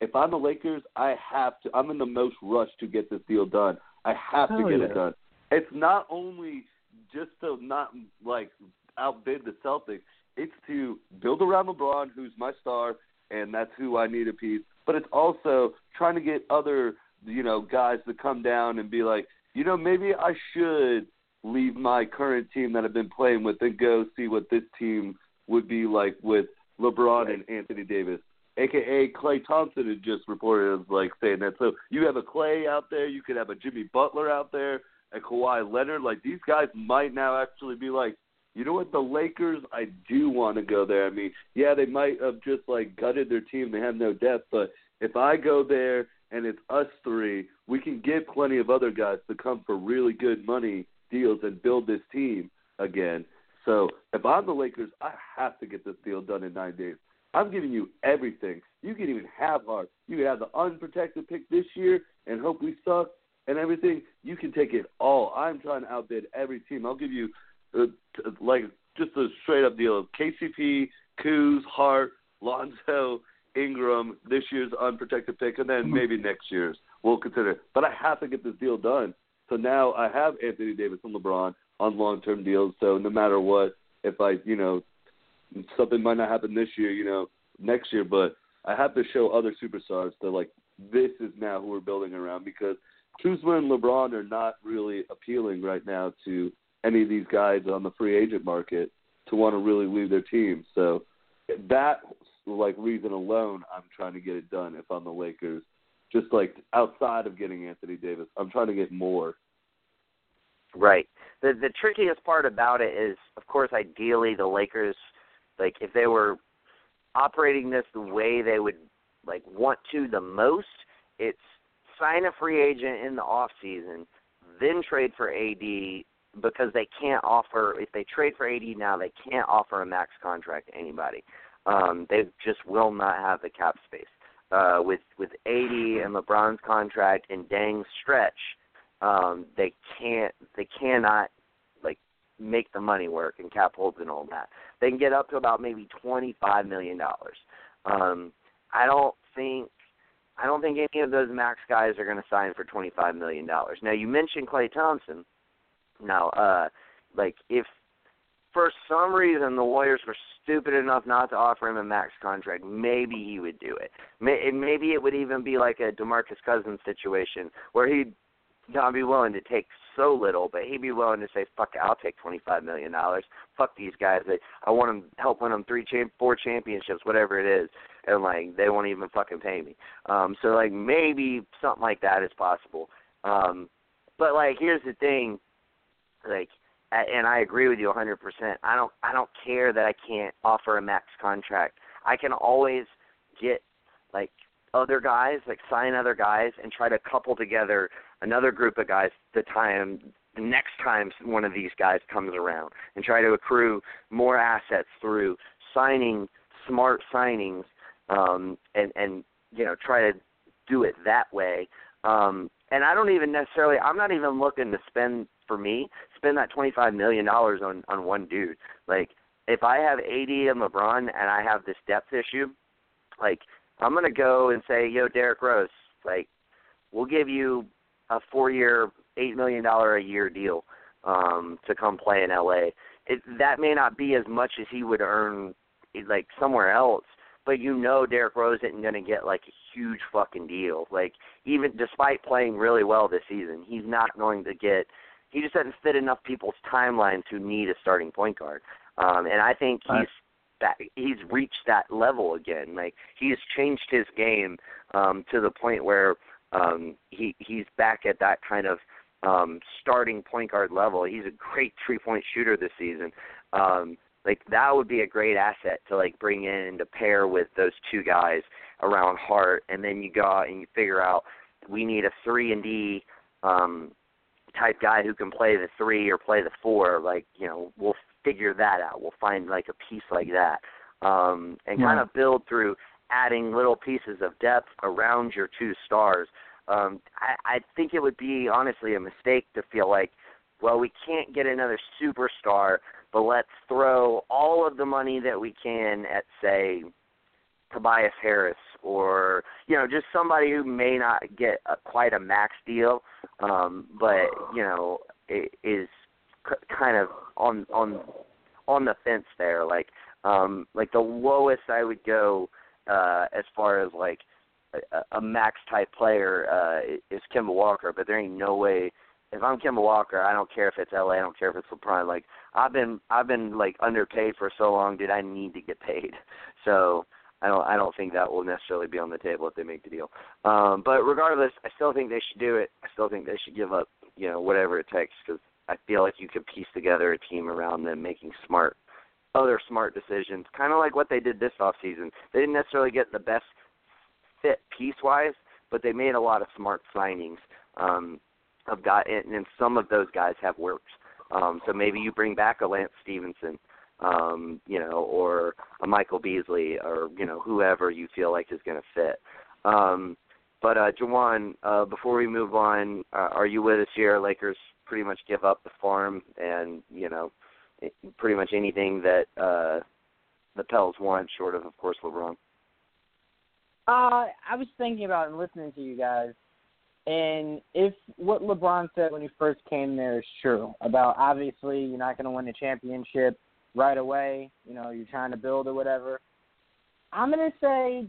If I'm the Lakers, I have to. I'm in the most rush to get this deal done. I have to get yeah. it done. It's not only just to not like outbid the Celtics. It's to build around LeBron, who's my star, and that's who I need a piece. But it's also trying to get other, you know, guys to come down and be like, you know, maybe I should leave my current team that I've been playing with and go see what this team would be like with LeBron and Anthony Davis. AKA Klay Thompson had just reported as like saying that. So you have a Klay out there, you could have a Jimmy Butler out there, a Kawhi Leonard. Like these guys might now actually be like, you know what, the Lakers, I do want to go there. I mean, yeah, they might have just like gutted their team, they have no depth, but if I go there and it's us three, we can get plenty of other guys to come for really good money deals and build this team again. So if I'm the Lakers, I have to get this deal done in nine days. I'm giving you everything. You can even have Hart. You can have the unprotected pick this year and hope we suck and everything. You can take it all. I'm trying to outbid every team. I'll give you uh, t- like just a straight up deal of KCP, Kuz, Hart, Lonzo, Ingram, this year's unprotected pick, and then maybe next year's. We'll consider. it. But I have to get this deal done. So now I have Anthony Davis and LeBron on long term deals. So no matter what, if I, you know, something might not happen this year, you know, next year, but I have to show other superstars that like this is now who we're building around because Kuzma and LeBron are not really appealing right now to any of these guys on the free agent market to want to really leave their team. So that like reason alone, I'm trying to get it done if I'm the Lakers. Just like outside of getting Anthony Davis, I'm trying to get more. Right. The the trickiest part about it is, of course, ideally the Lakers, like if they were operating this the way they would like want to the most, it's sign a free agent in the off season, then trade for AD because they can't offer if they trade for AD now they can't offer a max contract to anybody. Um, they just will not have the cap space. Uh, with with AD and LeBron's contract and Deng stretch, um, they can't they cannot like make the money work and cap holds and all that. They can get up to about maybe twenty five million dollars. Um, I don't think I don't think any of those max guys are going to sign for twenty five million dollars. Now you mentioned Klay Thompson. Now, uh, like if for some reason the Warriors were stupid enough not to offer him a max contract, maybe he would do it. Maybe it would even be like a DeMarcus Cousins situation where he'd not be willing to take so little, but he'd be willing to say, "Fuck, it, I'll take twenty-five million dollars. Fuck these guys. I want them help win them three, champ, four championships, whatever it is, and like they won't even fucking pay me." Um, so like maybe something like that is possible. Um, but like here's the thing, like and I agree with you 100%. I don't I don't care that I can't offer a max contract. I can always get like other guys, like sign other guys and try to couple together another group of guys the time the next time one of these guys comes around and try to accrue more assets through signing smart signings um and and you know try to do it that way um and I don't even necessarily I'm not even looking to spend for me, spend that twenty five million dollars on on one dude. Like if I have AD and LeBron and I have this depth issue, like I'm gonna go and say, yo, Derrick Rose, like we'll give you a four year, eight million dollar a year deal um, to come play in LA. It, that may not be as much as he would earn like somewhere else, but you know Derrick Rose isn't going to get like a huge fucking deal. Like even despite playing really well this season, he's not going to get he just doesn't fit enough people's timelines who need a starting point guard. Um, and I think he's that he's reached that level again. Like he's changed his game um, to the point where um, he he's back at that kind of um, starting point guard level. He's a great three point shooter this season. Um, like that would be a great asset to like bring in to pair with those two guys around Hart, and then you go out and you figure out we need a three and D um, type guy who can play the three or play the four, like you know, we'll figure that out. We'll find like a piece like that, um, and kind of build through adding little pieces of depth around your two stars. Um, I, I think it would be honestly a mistake to feel like, well, we can't get another superstar, but let's throw all of the money that we can at say Tobias Harris or you know just somebody who may not get a, quite a max deal, um, but you know is c- kind of on on on the fence there. Like um, like the lowest I would go uh, as far as like a, a max type player uh, is Kemba Walker, but there ain't no way. If I'm Kemba Walker, I don't care if it's LA, I don't care if it's LeBron. Like I've been I've been like underpaid for so long, dude. I need to get paid. So I don't I don't think that will necessarily be on the table if they make the deal. Um, but regardless, I still think they should do it. I still think they should give up you know whatever it takes because I feel like you could piece together a team around them making smart other smart decisions, kind of like what they did this off season. They didn't necessarily get the best fit piece wise, but they made a lot of smart signings. Um, of guy, and, and some of those guys have worked. Um, so maybe you bring back a Lance Stephenson um, you know, or a Michael Beasley, or you know, whoever you feel like is going to fit. Um, but uh, Jawan, uh, before we move on, uh, are you with us here? Lakers pretty much give up the farm, and you know, pretty much anything that uh, the Pels want, short of, of course, LeBron. Uh, I was thinking about and listening to you guys, and if what LeBron said when he first came there is true about obviously you're not going to win the championship, right away, you know, you're trying to build or whatever. I'm going to say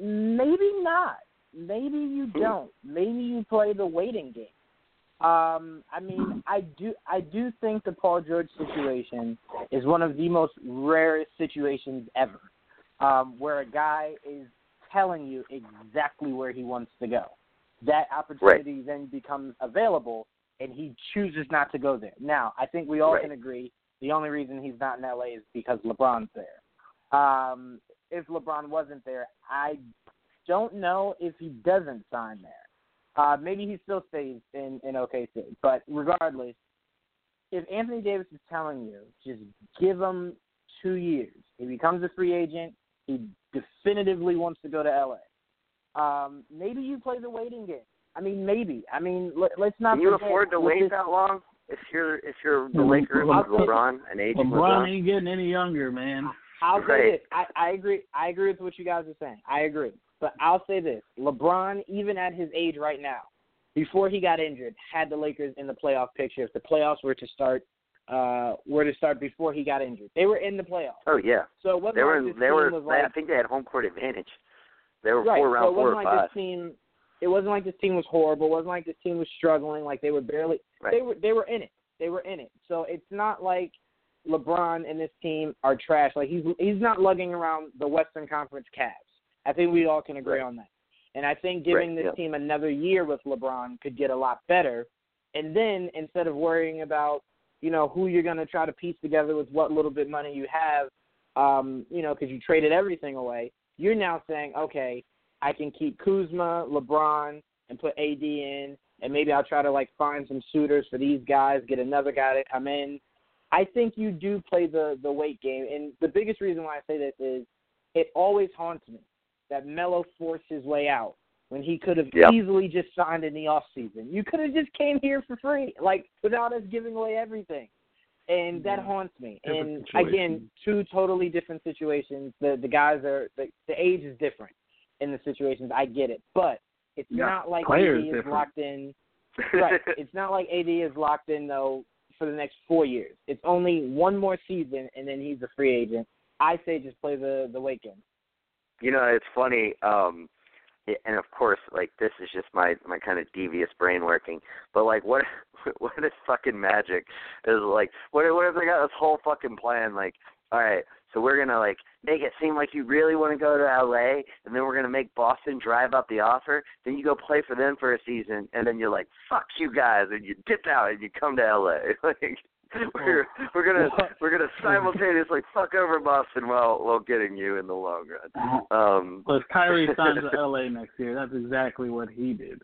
maybe not. Maybe you don't. Maybe you play the waiting game. Um, I mean, I do I do think the Paul George situation is one of the most rarest situations ever, um, where a guy is telling you exactly where he wants to go. That opportunity right. then becomes available, and he chooses not to go there. Now, I think we all right. can agree the only reason he's not in LA is because LeBron's there. Um, if LeBron wasn't there, I don't know if he doesn't sign there. Uh, maybe he still stays in in OKC. But regardless, if Anthony Davis is telling you just give him two years, he becomes a free agent. He definitively wants to go to LA. Um, maybe you play the waiting game. I mean, maybe. I mean, let, us not. Can you afford to wait this, that long? If you're if you're the Lakers with LeBron and aging LeBron, LeBron ain't getting any younger, man. I'll right. say this. I, I agree. I agree with what you guys are saying. I agree. But I'll say this: LeBron, even at his age right now, before he got injured, had the Lakers in the playoff picture. If the playoffs were to start uh, were to start before he got injured. They were in the playoffs. Oh yeah, So it wasn't they were. They were. was they- I think they had home court advantage. They were right. four so round it four wasn't or like five. this team. It wasn't like this team was horrible. It wasn't like this team was struggling. Like they were barely. Right. They were. They were in it. They were in it. So it's not like LeBron and this team are trash. Like he's he's not lugging around the Western Conference Cavs. I think we all can agree Right. on that. And I think giving Right, this yeah. team another year with LeBron could get a lot better. And then instead of worrying about you know who you're going to try to piece together with what little bit of money you have, um, you know, because you traded everything away, you're now saying, okay, I can keep Kuzma, LeBron, and put AD in, and maybe I'll try to like find some suitors for these guys, get another guy to come in. I think you do play the the wait game, and the biggest reason why I say this is it always haunts me that Melo forced his way out when he could have Yep. easily just signed in the off season. You could have just came here for free, like without us giving away everything. And that Yeah. haunts me. Different and situation. again, two totally different situations. The the guys are the the age is different in the situations. I get it, but it's Yeah, not like AD is different. locked in. Right. it's not like AD is locked in though for the next four years. It's only one more season, and then he's a free agent. I say just play the the wait game. You know, it's funny, um and of course, like this is just my my kind of devious brain working. But like, what what is fucking magic? Is like, what what if they got this whole fucking plan? Like, all right, so we're gonna like make it seem like you really want to go to LA, and then we're gonna make Boston drive up the offer. Then you go play for them for a season, and then you're like, fuck you guys, and you dip out and you come to LA. Like, we're we're gonna we're gonna simultaneously fuck over Boston while while getting you in the long run. Um, But if Kyrie signs to LA next year, that's exactly what he did.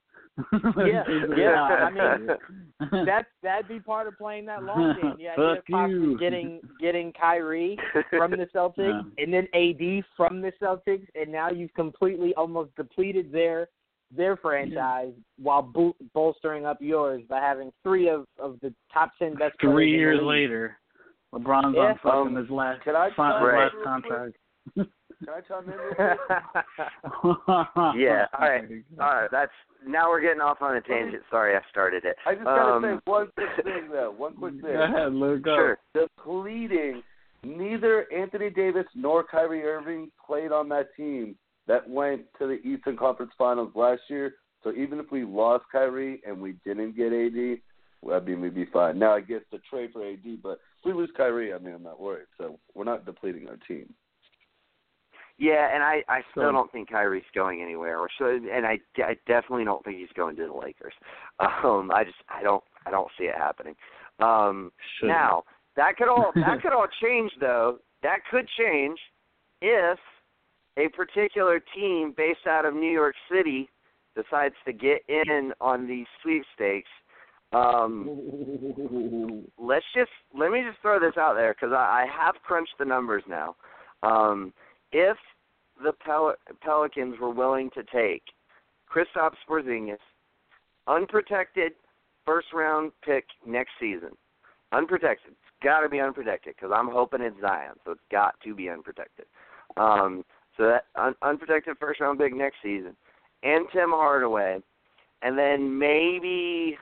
Yeah, yeah, I mean, mean, That's that'd be part of playing that long game. Yeah, Fuck you. getting getting Kyrie from the Celtics Yeah. and then AD from the Celtics, and now you've completely almost depleted their their franchise while bo- bolstering up yours by having three of of the top ten best players Three in years later, LeBron's Yeah. on fucking Um, his last, can I fin- chime last contract. Can I chime in? Yeah, all right. all right, that's now we're getting off on a tangent. Sorry, I started it. I just gotta Um, say one quick thing though. One quick thing. Go ahead, Luke. Go. Sure. Depleting. Neither Anthony Davis nor Kyrie Irving played on that team that went to the Eastern Conference Finals last year. So even if we lost Kyrie and we didn't get AD, well, I mean we'd be fine. Now I guess the trade for AD, but if we lose Kyrie, I mean I'm not worried. So we're not depleting our team. Yeah, and I I still So- don't think Kyrie's going anywhere. Or so, and I, I definitely don't think he's going to the Lakers. Um, I just I don't I don't see it happening. Um, Shouldn't. now that could all that could all change though. That could change if a particular team based out of New York City decides to get in on these sweepstakes. Um, let's just let me just throw this out there because I, I have crunched the numbers now. Um, if the Pel- Pelicans were willing to take Kristaps Porzingis, unprotected first round pick next season, unprotected, it's got to be unprotected because I'm hoping it's Zion, so it's got to be unprotected. Um, so that un- unprotected first round pick next season, and Tim Hardaway, and then maybe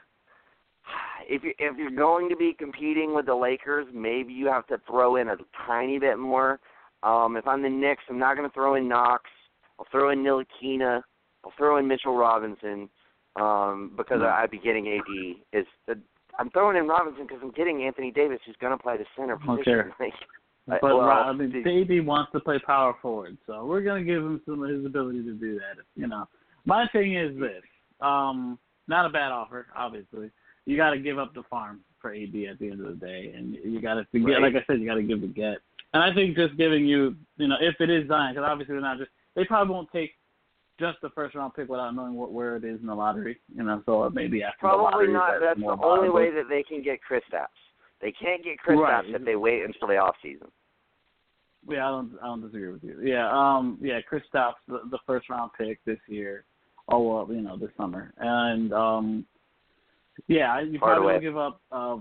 if you if you're going to be competing with the Lakers, maybe you have to throw in a tiny bit more. Um, if I'm the Knicks, I'm not going to throw in Knox. I'll throw in Ntilikina. I'll throw in Mitchell Robinson um, because Hmm. I'd be getting AD. Is uh, I'm throwing in Robinson because I'm getting Anthony Davis, who's going to play the center Okay. position. Like, But well, Rob, I mean, AD wants to play power forward, so we're gonna give him some of his ability to do that. You know, my thing is this: um, not a bad offer, obviously. You got to give up the farm for AD at the end of the day, and you got to get. Right. Like I said, you got to give the get. And I think just giving you, you know, if it is Zion, because obviously they're not just. They probably won't take just the first round pick without knowing what, where it is in the lottery. You know, so maybe after the Probably lottery, not. that's That's the only way that they can get Kristaps. They can't get Kristaps Right. if they wait until the off season. Yeah, I don't I don't disagree with you. Yeah, um yeah, Kristaps the, the first round pick this year. Oh well, you know, this summer. And um yeah, you probably will give up uh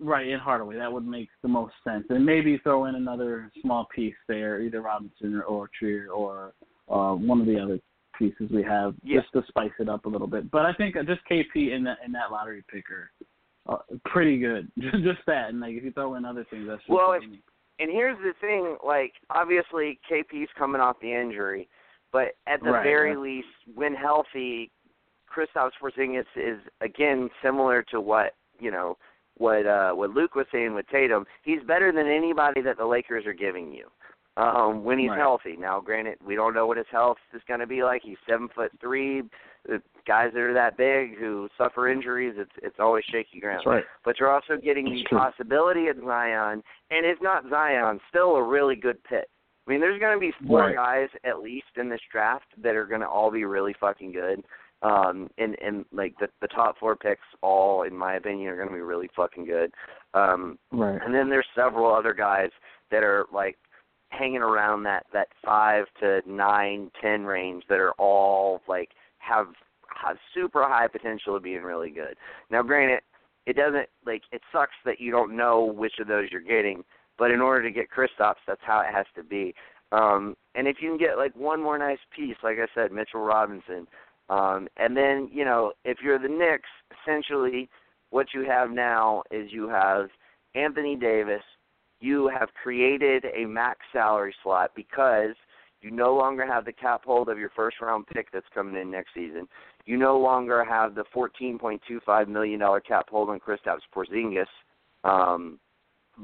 right in Hardaway. That would make the most sense. And maybe throw in another small piece there, either Robinson or Trier or uh one of the other pieces we have Yeah. just to spice it up a little bit. But I think just KP in that in that lottery picker uh, pretty good. just that, and like if you throw in other things, that's just Well, amazing. And here's the thing, like obviously KP's coming off the injury, but at the Right, very least, when healthy, Kristaps Porzingis is again similar to what you know what uh what Luke was saying with Tatum. He's better than anybody that the Lakers are giving you. Um, when he's Right. healthy. Now, granted, we don't know what his health is going to be like. He's seven foot three. The guys that are that big who suffer injuries, it's it's always shaky ground That's right. but you're also getting That's the true. possibility of Zion, and if not Zion, still a really good pick. I mean, there's going to be four Right. guys at least in this draft that are going to all be really fucking good. Um, and and like the the top four picks, all in my opinion, are going to be really fucking good. Um, Right. and then there's several other guys that are like hanging around that that five to nine, ten range that are all like have, have super high potential of being really good. Now, granted, it doesn't like it sucks that you don't know which of those you're getting, but in order to get Kristaps, that's how it has to be. Um, and if you can get like one more nice piece, like I said, Mitchell Robinson, um, and then you know if you're the Knicks, essentially what you have now is you have Anthony Davis. You have created a max salary slot because you no longer have the cap hold of your first round pick that's coming in next season. You no longer have the $14.25 million cap hold on Kristaps Porzingis um,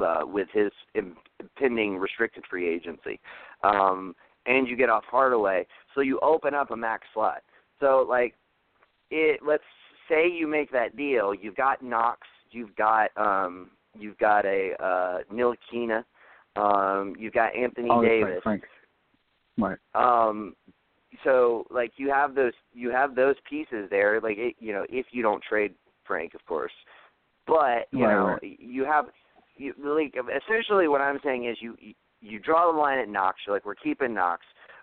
uh, with his im- impending restricted free agency. Um, and you get off Hardaway. So you open up a max slot. So, like, it, let's say you make that deal. You've got Knox. You've got um, you've got a uh, Ntilikina. Um, you've got Anthony Oh, Davis. right, Frank. Right. Um, so like you have those you have those pieces there. Like it, you know, if you don't trade Frank, of course, but you Right, know right. you have you like essentially what I'm saying is you you draw the line at Knox. You're like we're keeping Knox.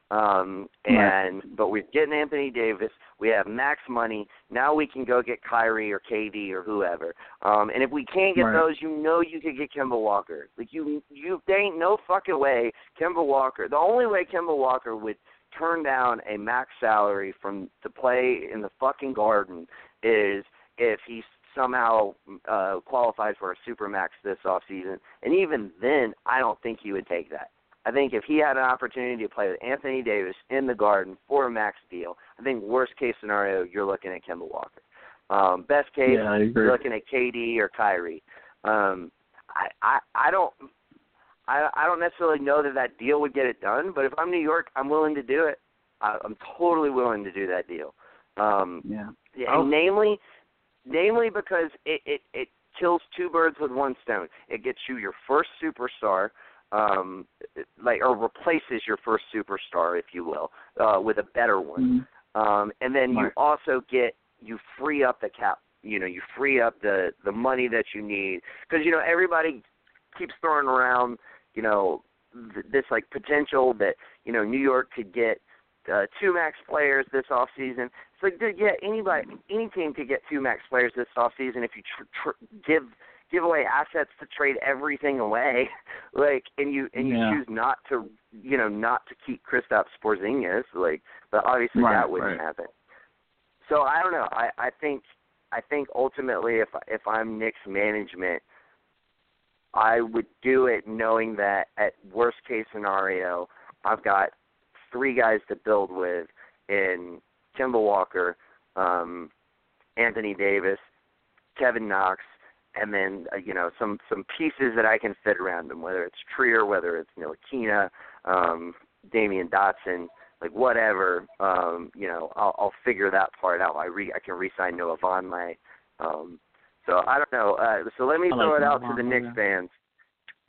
Um and but we're getting Anthony Davis. We have max money. Now we can go get Kyrie or KD or whoever. Um and if we can't get Right. those, you know you could get Kemba Walker. Like you you there ain't no fucking way Kemba Walker. The only way Kemba Walker would turn down a max salary from to play in the fucking garden is if he somehow uh qualified for a super max this off season. And even then I don't think he would take that. I think if he had an opportunity to play with Anthony Davis in the Garden for a max deal, I think worst case scenario you're looking at Kemba Walker. Um, best case Yeah, you're looking at KD or Kyrie. Um, I, I I don't I I don't necessarily know that that deal would get it done, but if I'm New York, I'm willing to do it. I, I'm totally willing to do that deal. Um, Yeah. yeah, Oh. and namely, namely because it, it it kills two birds with one stone. It gets you your first superstar, um, like or replaces your first superstar, if you will, uh, with a better one. Mhm. Um, and then you also get you free up the cap. You know, you free up the the money that you need because you know everybody keeps throwing around you know th- this like potential that you know New York could get uh, two max players this off season. It's like, dude, yeah, anybody, any team could get two max players this off season if you tr- tr- give give away assets to trade everything away, like, and you and you Yeah. choose not to, you know, not to keep Kristaps Porzingis, like, but obviously Right, that wouldn't right. happen. So I don't know. I I think I think ultimately, if if I'm Knicks management, I would do it knowing that at worst case scenario, I've got three guys to build with in Kemba Walker, um, Anthony Davis, Kevin Knox, and then uh, you know some some pieces that I can fit around them, whether it's Trier, whether it's Ntilikina, um, Damyean Dotson, like whatever. Um, you know, I'll, I'll figure that part out. I re I can re-sign Noah Vonleh. Um, so I don't know. Uh, so let me throw it out to the Knicks fans.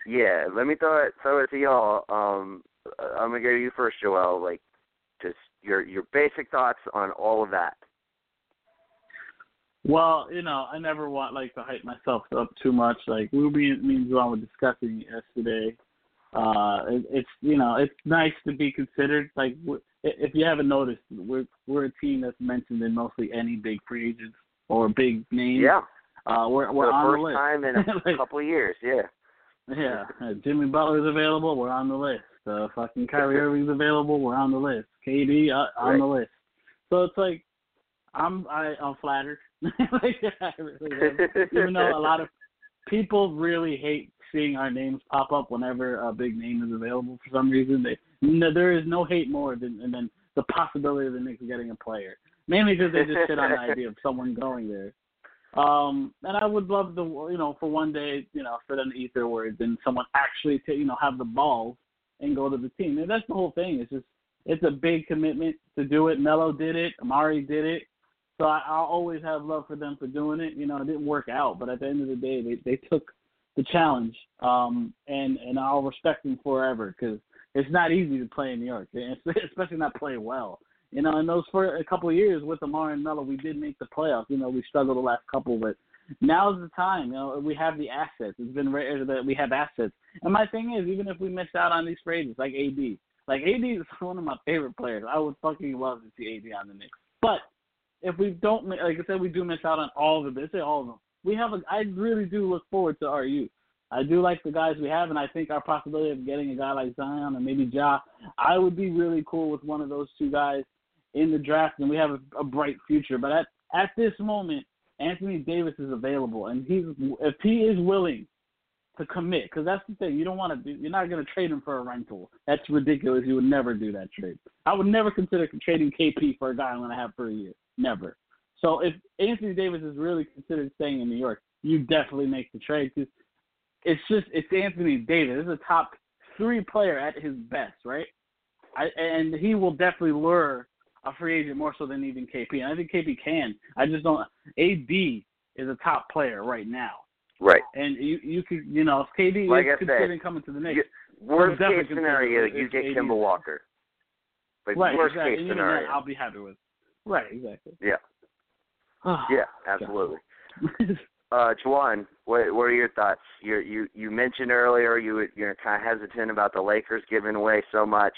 Yeah, let me throw it throw it to y'all. Um, uh, I'm gonna go to you first, Joel. Like, just your your basic thoughts on all of that. Well, you know, I never want like to hype myself up too much. Like we me me and Joan were discussing yesterday. Uh, it, it's you know it's nice to be considered. Like if you haven't noticed, we're we're a team that's mentioned in mostly any big free agents or big names. Yeah, Uh, we're we're on first the list. time in a Like, couple of years. Yeah. yeah, uh, Jimmy Butler's available. We're on the list. Uh, fucking Kyrie Irving's available. We're on the list. KD uh, on Right. the list. So it's like I'm I, I'm flattered. like, I really am. Even though a lot of people really hate seeing our names pop up whenever a big name is available for some reason. They no, there is no hate more than and then the possibility of the Knicks getting a player. Mainly because they just sit on the idea of someone going there. Um, and I would love to, you know, for one day, you know, for them to eat their words and someone actually to, you know, have the balls and go to the team. And that's the whole thing. It's just, it's a big commitment to do it. Melo did it. Amar'e did it. So I, I'll always have love for them for doing it. You know, it didn't work out, but at the end of the day, they they took the challenge, um, and and I'll respect them forever because it's not easy to play in New York, especially not play well. You know, in those for a couple of years with Amar and Melo, we did make the playoffs. You know, we struggled the last couple, but now's the time. You know, we have the assets. It's been rare that we have assets. And my thing is, even if we miss out on these free like AD, like AD is one of my favorite players. I would fucking love to see AD on the Knicks. But if we don't, like I said, we do miss out on all of them. They say all of them we have a. I really do look forward to our youth. I do like the guys we have, and I think our possibility of getting a guy like Zion or maybe Ja, I would be really cool with one of those two guys in the draft, and we have a, a bright future. But at at this moment, Anthony Davis is available, and he's if he is willing to commit, because that's the thing. You don't want to. You're not going to trade him for a rental. That's ridiculous. You would never do that trade. I would never consider trading KP for a guy I'm going to have for a year. Never. So if Anthony Davis is really considered staying in New York, you definitely make the trade because it's just it's Anthony Davis. This is a top three player at his best, right? I, and he will definitely lure a free agent more so than even KP. And I think KP can. I just don't. AD is a top player right now. Right. And you you could you know if KD like is considering coming to the Knicks. You, worst case scenario, you get Kemba Walker. Like right, worst exactly. case scenario. that, I'll be happy with. Right, exactly. Yeah. yeah, absolutely. Uh, Juwan, what, what are your thoughts? You you you mentioned earlier you were- you're kind of hesitant about the Lakers giving away so much.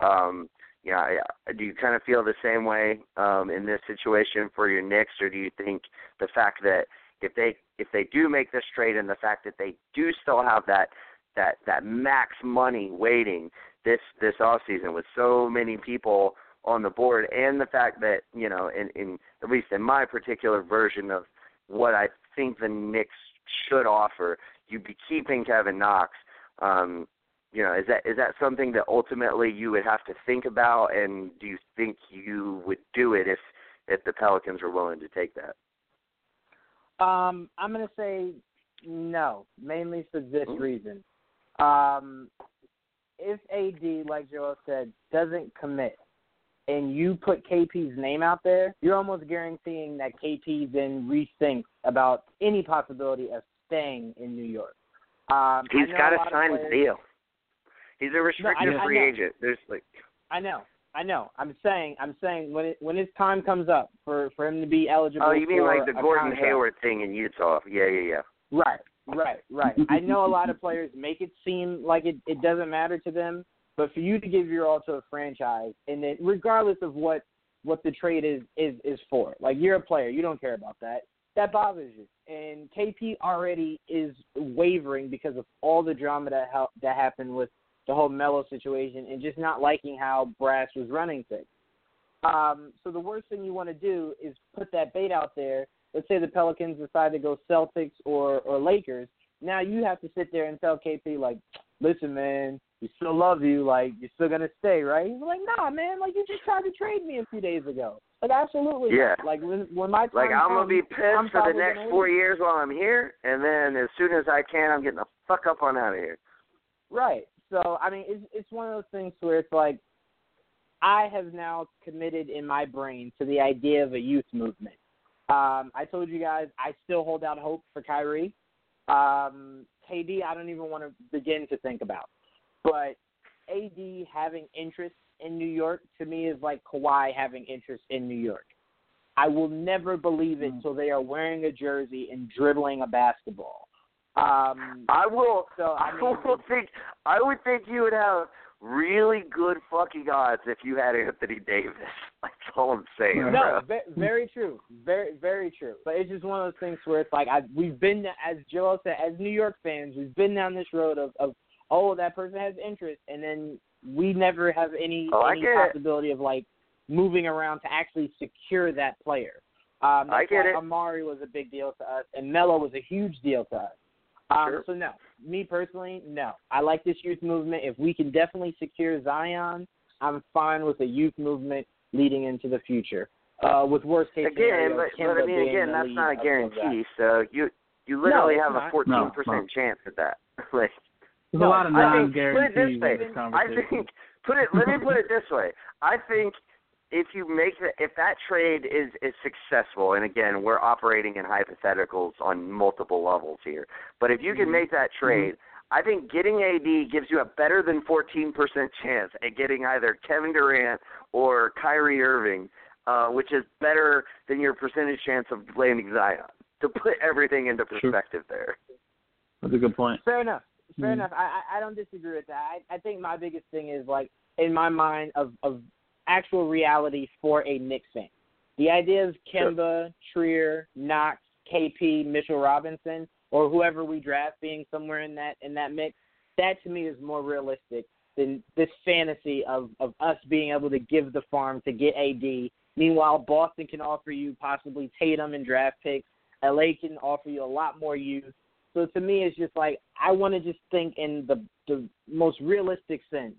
Um, yeah, I- do you kind of feel the same way um, in this situation for your Knicks, or do you think the fact that if they if they do make this trade and the fact that they do still have that that that max money waiting this this off season with so many people on the board and the fact that you know in in at least in my particular version of what I think the Knicks should offer, you'd be keeping Kevin Knox. Um, you know, is that is that something that ultimately you would have to think about, and do you think you would do it if if the Pelicans were willing to take that? Um, I'm gonna say no, mainly for this Ooh. reason. Um, if AD, like Joel said, doesn't commit, and you put KP's name out there, you're almost guaranteeing that KP then rethinks about any possibility of staying in New York. Um, He's I got to sign players- the deal. He's a restricted I free know. agent. There's like I know, I know. I'm saying, I'm saying when it when his time comes up for for him to be eligible. oh, you mean like the Gordon contract. Hayward thing in Utah? Yeah, yeah, yeah. Right, right, right. I know a lot of players make it seem like it, it doesn't matter to them, but for you to give your all to a franchise, and then regardless of what what the trade is is is for, like you're a player, you don't care about that. That bothers you. And KP already is wavering because of all the drama that hel- that happened with the whole Melo situation, and just not liking how Brass was running things. Um, so the worst thing you want to do is put that bait out there let's say the Pelicans decide to go Celtics or or Lakers, now you have to sit there and tell KP like, listen, man, we still love you, like you're still gonna stay, right? He's like, nah, man, like you just tried to trade me a few days ago. Like absolutely, Yeah. not. Like when when my time Like I'm gonna be I'm pissed for the next four leave. years while I'm here, and then as soon as I can, I'm getting the fuck up on out of here. Right. So I mean, it's it's one of those things where it's like, I have now committed in my brain to the idea of a youth movement. Um, I told you guys I still hold out hope for Kyrie. Um, KD, I don't even want to begin to think about. But AD having interest in New York to me is like Kawhi having interest in New York. I will never believe it Mm. until they are wearing a jersey and dribbling a basketball. Um, I will. so I mean, I will think. I would think you would have really good fucking odds if you had Anthony Davis. That's all I'm saying, Right. bro. No, ve- very true, very very true. But it's just one of those things where it's like I we've been as Joel said, as New York fans, we've been down this road of of oh that person has interest, and then we never have any Oh, any get it. possibility of like moving around to actually secure that player. Um, that's I get why it. Amar'e was a big deal to us, and Melo was a huge deal to us. Um, Sure. So no, me personally, no. I like this youth movement. If we can definitely secure Zion, I'm fine with a youth movement leading into the future. Uh, with worst case Again, scenario, but, but I mean, being again, that's not a of- of guarantee. So you you literally it's have a not. fourteen No, percent no. chance at that. like, There's No, a lot of I think- put it non-guarantees this in this I think put it. Let me put it this way. I think if you make the, if that trade is is successful, and again, we're operating in hypotheticals on multiple levels here, but if you can Mhm. make that trade. I think getting AD gives you a better than 14% chance at getting either Kevin Durant or Kyrie Irving, uh, which is better than your percentage chance of landing Zion. To put everything into Sure. perspective there. That's a good point. Fair enough. Fair Mhm. enough. I, I I don't disagree with that. I, I think my biggest thing is like in my mind of of actual reality for a Knicks fan. The idea of Kemba, Trier, Knox, KP, Mitchell Robinson, or whoever we draft being somewhere in that in that mix, that to me is more realistic than this fantasy of of us being able to give the farm to get AD. Meanwhile, Boston can offer you possibly Tatum and draft picks. LA can offer you a lot more youth. So to me, it's just like I want to just think in the the most realistic sense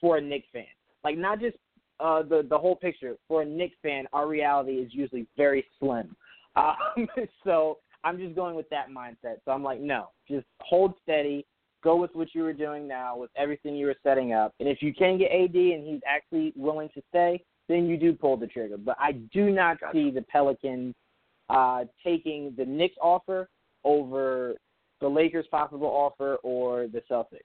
for a Knicks fan, like not just uh, the the whole picture. For a Knicks fan, our reality is usually very slim. Um, so I'm just going with that mindset. So I'm like, no, just hold steady, go with what you were doing now, with everything you were setting up, and if you can get AD and he's actually willing to stay, then you do pull the trigger. But I do not Gotcha. see the Pelicans uh, taking the Knicks offer over the Lakers' possible offer or the Celtics.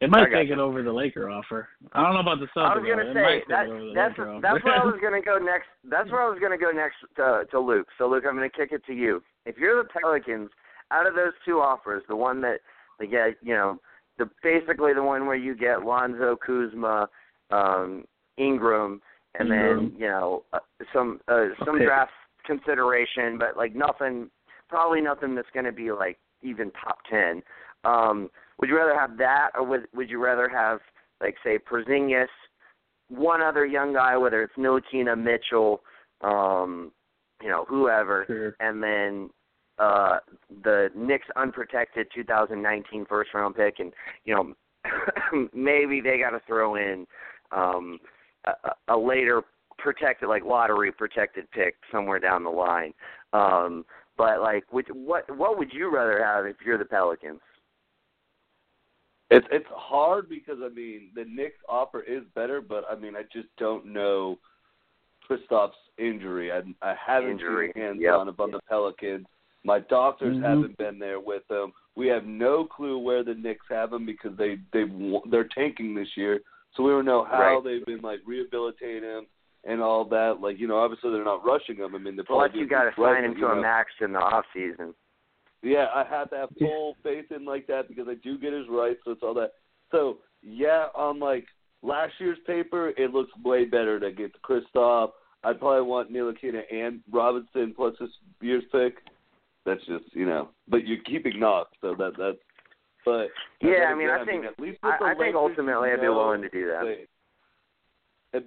It might take you. it over the Laker offer. I don't know about the Celtics. I was gonna though. Say that, it over the that's Laker that's offer. where I was gonna go next. That's where I was gonna go next to, to Luke. So Luke, I'm gonna kick it to you. If you're the Pelicans, out of those two offers, the one that they get, you know, the basically the one where you get Lonzo, Kuzma, um, Ingram, and then you know uh, some uh, some Okay. draft consideration, but like nothing, probably nothing that's gonna be like even top ten. Um, would you rather have that, or would would you rather have like say Porzingis, one other young guy, whether it's Ntilikina, Mitchell, um, you know, whoever, Sure. and then uh the Knicks unprotected 2019 first round pick, and you know maybe they got to throw in um a, a later protected like lottery protected pick somewhere down the line. Um but like which, what what would you rather have if you're the Pelicans? It's it's hard because I mean the Knicks offer is better, but I mean I just don't know Kristaps' injury. I I haven't Injury, seen hands yep. on it on the Pelicans. My doctors Mhm. haven't been there with them. We have no clue where the Knicks have them because they they they're tanking this year, so we don't know how Right. they've been like rehabilitating him and all that. Like you know, obviously they're not rushing him. I mean, they're Plus probably you doing got to things right, sign him to you a know, max in the off season. yeah, I have to have full faith in like that because I do get his rights, so it's all that. So yeah, on like last year's paper, it looks way better to get Kristaps. I'd probably want Ntilikina and Robinson plus this year's pick. That's just you know, but you're keeping Knox, so that that's. But Yeah, I mean, again, I think at least with I, the I think ultimately you I'd be willing to do that. they-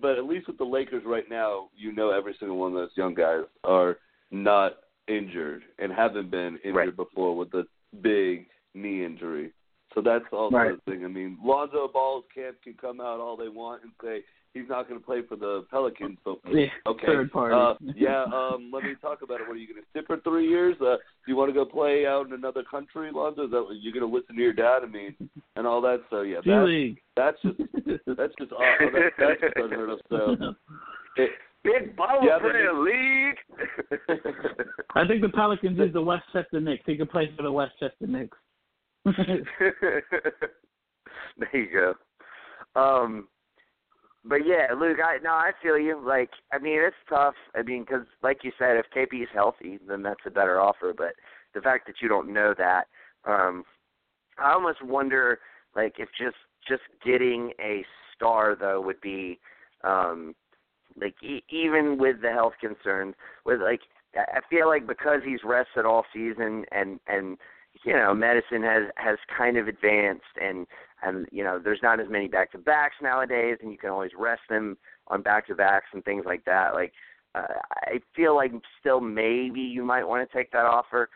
but at least with the Lakers right now, you know every single one of those young guys are not injured and haven't been injured Right. before with a big knee injury. So that's also Right. the thing. I mean, Lonzo Ball's camp can come out all they want and say he's not going to play for the Pelicans, but Yeah, okay. third party. Uh, yeah, um, let me talk about it. What are you going to sit for three years? Uh, do you want to go play out in another country, Lonzo? Is that you're going to listen to your dad? I mean, and all that. So yeah, that, that's just that's just uh, that, that's just unheard of. So it, Big bubble Yeah, for the league. I think the Pelicans is the Westchester Knicks. He could play for the Westchester Knicks. there you go. Um, but yeah, Luke, I no, I feel you. Like, I mean, it's tough. I mean, because like you said, if KP is healthy, then that's a better offer. But the fact that you don't know that, um, I almost wonder, like, if just just getting a star though would be, um, like, e- even with the health concerns, with like, I feel like because he's rested all season and and you know medicine has has kind of advanced and and you know there's not as many back to backs nowadays and you can always rest them on back to backs and things like that like uh, I feel like still maybe you might want to take that offer,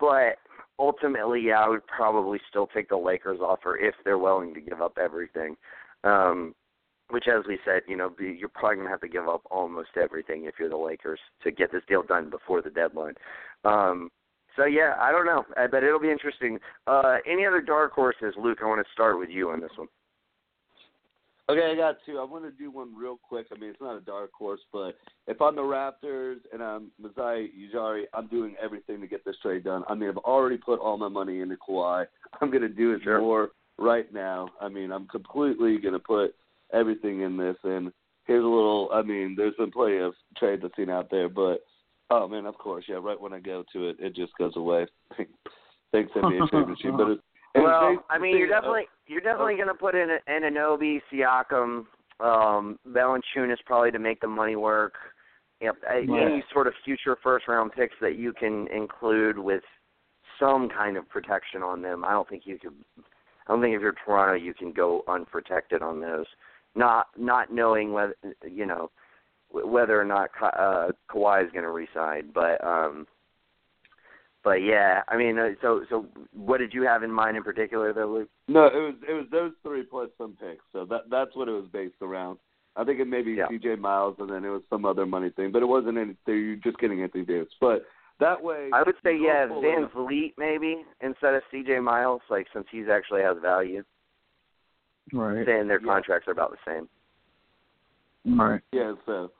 but ultimately, yeah, I would probably still take the Lakers offer if they're willing to give up everything. Um, which, as we said, you know, you're probably to have to give up almost everything if you're the Lakers to get this deal done before the deadline. Um, so yeah, I don't know, I bet it'll be interesting. Uh, any other dark horses, Luke? I want to start with you on this one. Okay, I got two. I want to do one real quick. I mean, it's not a dark horse, but if I'm the Raptors and I'm Masai Ujiri, I'm doing everything to get this trade done. I mean, I've already put all my money into Kawhi. I'm going to do it sure. more right now. I mean, I'm completely going to put everything in this. And here's a little. I mean, there's been plenty of trades I've seen out there, but oh man, of course, yeah. Right when I go to it, it just goes away. Thanks NBA championship, but it's well, I mean, you're definitely you're definitely going to put in an Anunoby, Siakam, um, Valanciunas probably to make the money work. Yep, yeah. any sort of future first round picks that you can include with some kind of protection on them. I don't think you could. I don't think if you're Toronto, you can go unprotected on those. Not not knowing whether you know whether or not uh, Kawhi is going to resign, but um, but yeah, I mean, uh, so so what did you have in mind in particular, though, Luke? No, it was it was those three plus some picks. So that that's what it was based around. I think it may be yeah. C.J. Miles, and then it was some other money thing, but it wasn't anything. You're just getting Anthony Davis, but that way. I would say yeah, Van enough. Vliet maybe instead of C.J. Miles, like since he's actually has value. Right. Saying their Yeah. contracts are about the same. Right. Yeah, so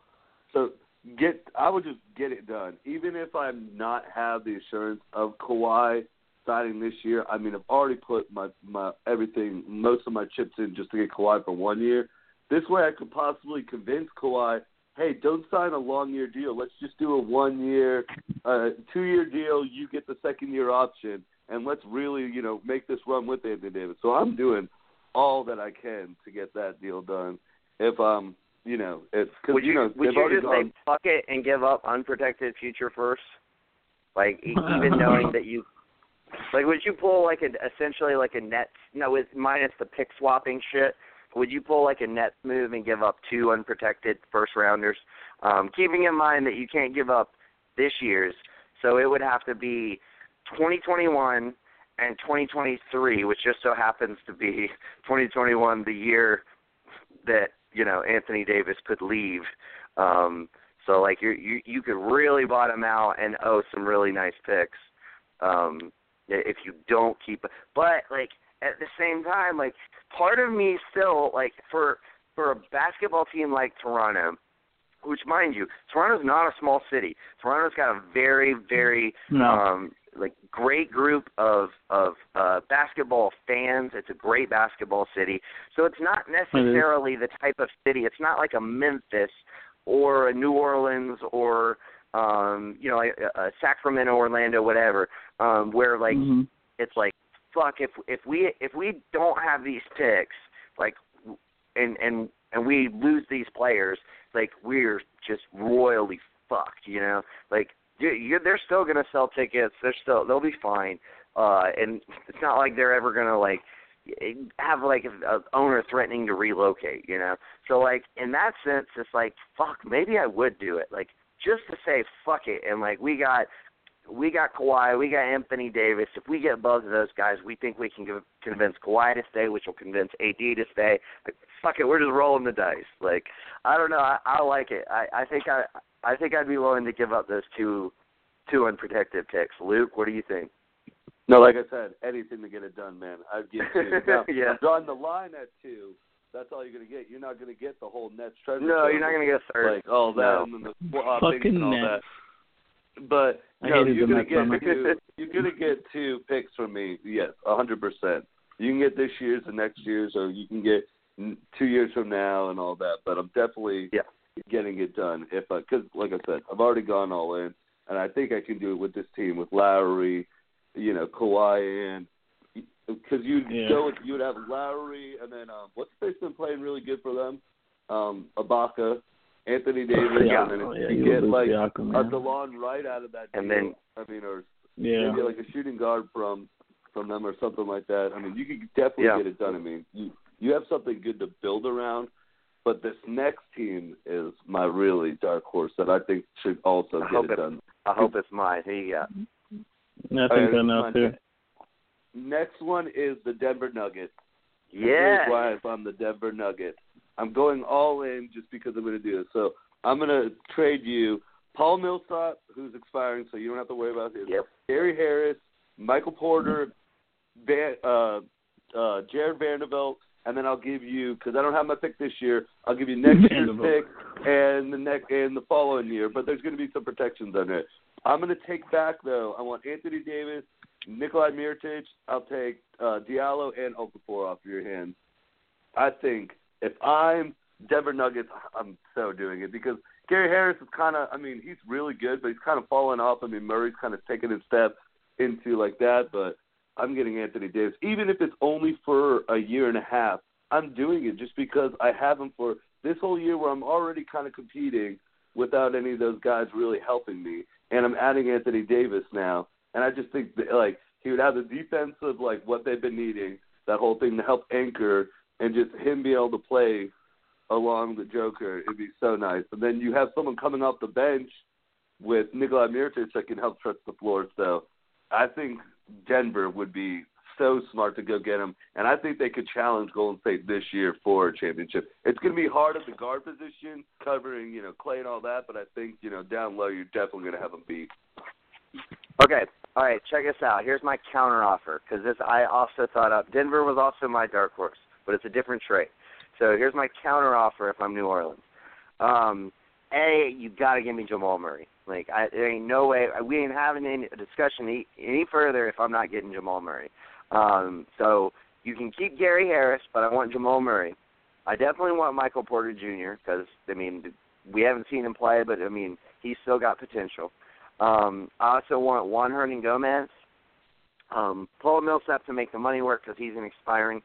so get I would just get it done. Even if I'm not have the assurance of Kawhi signing this year, I mean I've already put my my everything most of my chips in just to get Kawhi for one year. This way I could possibly convince Kawhi, hey, don't sign a long year deal. Let's just do a one year uh two year deal, you get the second year option and let's really, you know, make this run with Anthony Davis. So I'm doing all that I can to get that deal done. If um you know, it's because Would you, know would you already just gone. say fuck it and give up unprotected future first? Like e- even knowing that you, like, would you pull like a essentially like a net? No, with minus the pick swapping shit. Would you pull like a net move and give up two unprotected first rounders? Um, keeping in mind that you can't give up this year's, so it would have to be 2021 and 2023, which just so happens to be 2021, the year that you know Anthony Davis could leave. Um, so like you you you could really bottom out and owe some really nice picks um, if you don't keep. But like at the same time, like part of me still like for for a basketball team like Toronto, which mind you, Toronto's not a small city. Toronto's got a very very No. um like great group of of uh basketball fans. It's a great basketball city. So it's not necessarily the type of city. It's not like a Memphis or a New Orleans or um you know a, a Sacramento, Orlando, whatever. Um where like Mhm. it's like fuck if if we if we don't have these picks like and and and we lose these players like we're just royally fucked you know like you, you they're still going to sell tickets. They're still they'll be fine. Uh and it's not like they're ever going to like have like a, a owner threatening to relocate you know? So like in that sense it's like fuck maybe I would do it. Like just to say fuck it. And like we got we got Kawhi, we got Anthony Davis. If we get both of those guys, we think we can give, convince Kawhi to stay, which will convince AD to stay. Like, fuck it, we're just rolling the dice. Like I don't know, I, I like it. I, I think I I think I'd be willing to give up those two two unprotected picks. Luke, what do you think? No, like I said, anything to get it done, man. I'd give two. Now, Yeah. I'm drawing the line at two. That's all you're gonna get. You're not gonna get the whole Nets treasure. No, you're not gonna get a third. like all that No. and then the swappings Fucking and all Nets. that. But I no, you're gonna get two, you're gonna get two picks from me. Yes, a hundred percent. You can get this year's and next year's, or you can get two years from now and all that. But I'm definitely Yeah. getting it done. If because like I said, I've already gone all in, and I think I can do it with this team with Lowry, you know, Kawhi, and because you'd Yeah. go with you'd have Lowry, and then um, what's the face been playing really good for them? Um, Ibaka, Anthony oh, Davis, Yeah. and then Oh, if yeah, you you get like Siakam, a man. Delon Wright out of that, And deal. then- I mean, or Yeah. maybe like a shooting guard from from them or something like that. I mean, you could definitely Yeah. get it done. I mean, you you have something good to build around. But this next team is my really dark horse that I think should also I get hope it it- done. I hope it's mine. Who you got? I think Okay, so now too. Next one is the Denver Nuggets. Yeah. Here's why if I'm the Denver Nuggets. I'm going all in just because I'm going to do this. So I'm going to trade you Paul Millsap, who's expiring, so you don't have to worry about his. Yep. Gary Harris, Michael Porter, Van, uh, uh, Jarred Vanderbilt, and then I'll give you because I don't have my pick this year. I'll give you next year's Vanderbilt. pick and the next and the following year. But there's going to be some protections on it. I'm going to take back though. I want Anthony Davis, Nikolai Mirotic. I'll take uh, Diallo and Okafor off your hands. I think if I'm Denver Nuggets, I'm so doing it because Gary Harris is kind of. I mean, he's really good, but he's kind of fallen off. I mean, Murray's kind of taken his step into like that, but I'm getting Anthony Davis, even if it's only for a year and a half. I'm doing it just because I have him for this whole year where I'm already kind of competing without any of those guys really helping me, and I'm adding Anthony Davis now, and I just think that, like he would have the defense of like what they've been needing, that whole thing to help anchor, and just him be able to play along the Joker. It'd be so nice, and then you have someone coming off the bench with Nikolai Mirotic that can help stretch the floor. So I think Denver would be so smart to go get him, and I think they could challenge Golden State this year for a championship. It's going to be hard at the guard position, covering you know Klay and all that, but I think you know down low you're definitely going to have them beat. Okay. All right. Check this out. Here's my counter offer because this I also thought up. Denver was also my dark horse, but it's a different trade. So here's my counter offer if I'm New Orleans. Um, a, you got to give me Jamal Murray. Like I, there ain't no way we ain't having any discussion any, any further if I'm not getting Jamal Murray. Um, so you can keep Gary Harris, but I want Jamal Murray. I definitely want Michael Porter Jr. because I mean we haven't seen him play, but I mean he's still got potential. Um, I also want Juan Hernangomez, um, Paul Millsap to make the money work because he's an expiring,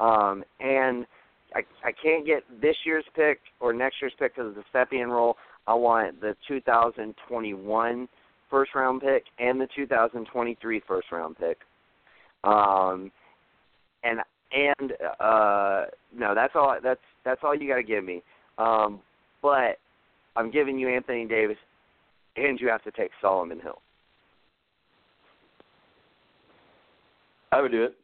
um, and I I can't get this year's pick or next year's pick because of the Stepien rule. I want the 2021 first round pick and the 2023 first round pick. Um, and and uh, no, that's all. That's that's all you got to give me. Um, but I'm giving you Anthony Davis, and you have to take Solomon Hill. I would do it.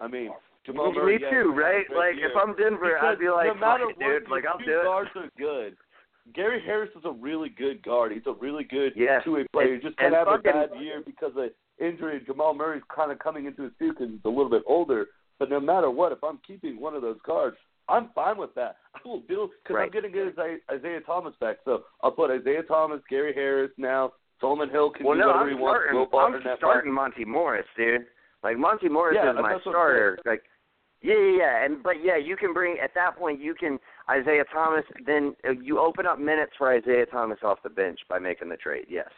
I mean, Jamal Me Murray. yeah, too, he's had a right? Like year. if I'm Denver, Because I'd be like, no matter "Fuck it, what, dude. Like I'll do it. guards are good. Gary Harris is a really good guard. He's a really good Yes. two-way player. He just kind of had a bad year because of injury. Jamal Murray's kind of coming into his due because he's a little bit older. But no matter what, if I'm keeping one of those guards, I'm fine with that. I will build because I'm Right. going to get Isaiah, Isaiah Thomas back. So I'll put Isaiah Thomas, Gary Harris now. Solomon Hill can Well, do no, whatever I'm he wants. starting. Go I'm in starting Monte Morris, dude. Like Monte Morris Yeah, is my I'm starter. Like, yeah, yeah, yeah. And but yeah, you can bring at that point you can Isaiah Thomas. Then uh, you open up minutes for Isaiah Thomas off the bench by making the trade. Yes.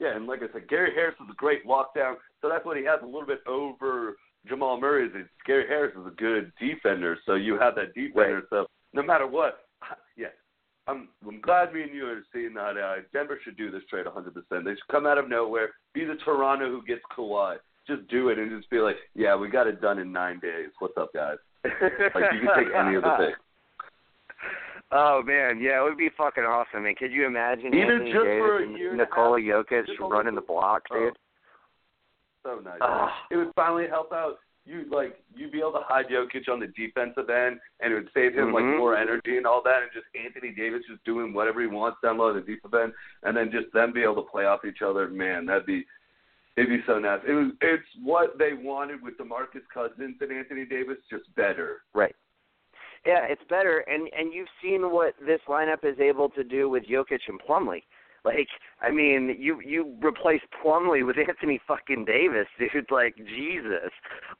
Yeah, and like I said, Gary Harris is a great lockdown. So that's what he has a little bit over Jamal Murray. Is Gary Harris is a good defender. So you have that defender. Right. So no matter what, yeah, I'm I'm glad me and you are seeing that. Uh, Denver should do this trade 100. percent They should come out of nowhere, be the Toronto who gets Kawhi. Just do it and just be like, yeah, we got it done in nine days. What's up, guys? Like you can take any of the picks. Oh man, yeah, it would be fucking awesome, man. Could you imagine Even Anthony just Davis for a and year and Nikola Jokic running the block, Oh. dude? So nice. Ah. It would finally help out you like you'd be able to hide Jokic on the defensive end and it would save him Mhm. like more energy and all that and just Anthony Davis just doing whatever he wants down low the defensive end and then just them be able to play off each other, man, that'd be it'd be so nice. It was it's what they wanted with DeMarcus Cousins and Anthony Davis, just better. Right. Yeah, it's better, and and you've seen what this lineup is able to do with Jokic and Plumlee. Like, I mean, you you replace Plumlee with Anthony fucking Davis, dude. Like Jesus.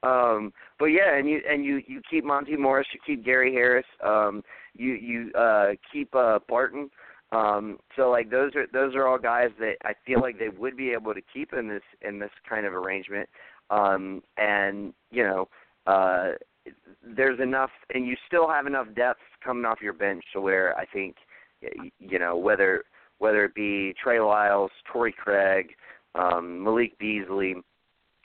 Um, but yeah, and you and you you keep Monte Morris, you keep Gary Harris, um, you you uh, keep uh, Barton. Um, so like those are those are all guys that I feel like they would be able to keep in this in this kind of arrangement. Um, and you know, uh, there's enough, and you still have enough depth coming off your bench to where I think, you know, whether whether it be Trey Lyles, Torrey Craig, um, Malik Beasley,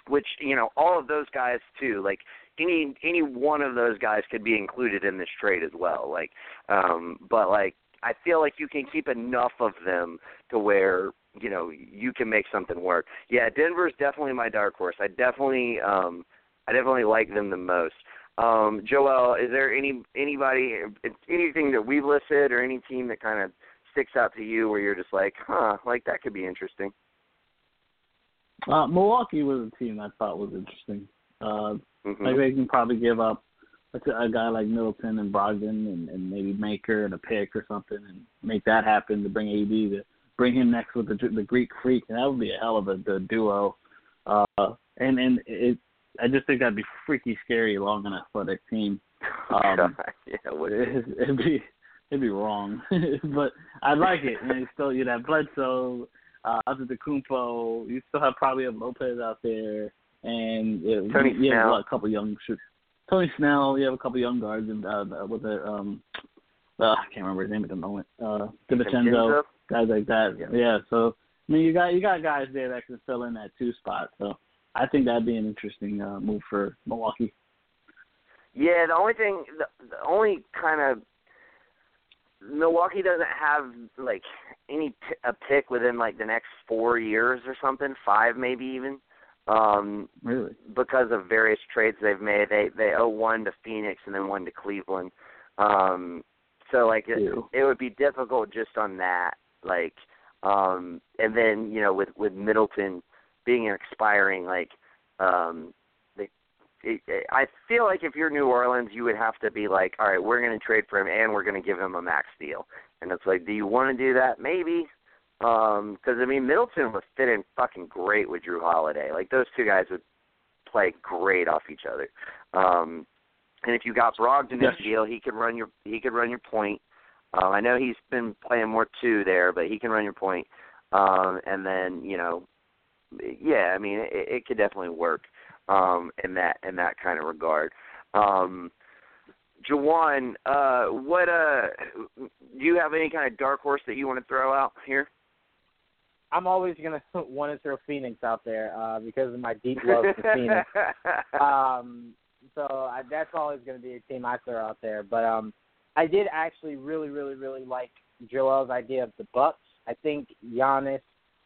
which you know, all of those guys too. Like any any one of those guys could be included in this trade as well. Like, um, but like I feel like you can keep enough of them to where you know you can make something work. Yeah, Denver's definitely my dark horse. I definitely um I definitely like them the most. Um, Joel, is there any anybody anything that we've listed or any team that kind of sticks out to you where you're just like, huh, like that could be interesting? Uh, Milwaukee was a team I thought was interesting. Uh, mm-hmm. Like they can probably give up a, a guy like Middleton and Brogdon and, and maybe Maker and a pick or something and make that happen to bring AD to bring him next with the the Greek Freak and that would be a hell of a, a duo. Uh, and and it, I just think that'd be freaky scary along an athletic team. Um, yeah, it it, it'd be it'd be wrong, but I like it. And you still you'd have Bledsoe, uh, Antetokounmpo. You still have probably a Lopez out there, and uh, Tony you have Snell. a couple young shooters. Tony Snell. You have a couple young guards, and uh, with it, um, uh, I can't remember his name at the moment. Uh, DiVincenzo, guys like that. Yeah. Yeah. So I mean, you got you got guys there that can fill in that two spot. So I think that'd be an interesting uh, move for Milwaukee. Yeah, the only thing, the, the only kind of Milwaukee doesn't have like any p- a pick within like the next four years or something, five maybe even, um, Really? because of various trades they've made. They they owe one to Phoenix and then one to Cleveland. Um, so like it, Ew. it would be difficult just on that, like, um, and then you know with with Middleton being an expiring, like, um, they, it, it, I feel like if you're New Orleans, you would have to be like, all right, we're going to trade for him and we're going to give him a max deal, and it's like, do you want to do that? Maybe, because I mean Middleton would fit in fucking great with Jrue Holiday. Like those two guys would play great off each other. Um, and if you got Brogdon in Yes. the deal, he could run your he could run your point. Um, I know he's been playing more two there, but he can run your point. Um, and then you know, yeah, I mean it, it could definitely work um, in that in that kind of regard. Um, Jawan, uh, what uh, do you have any kind of dark horse that you want to throw out here? I'm always gonna want to throw Phoenix out there uh, because of my deep love for Phoenix. Um, so I, that's always going to be a team I throw out there. But um, I did actually really, really, really like Joel's idea of the Bucks. I think Giannis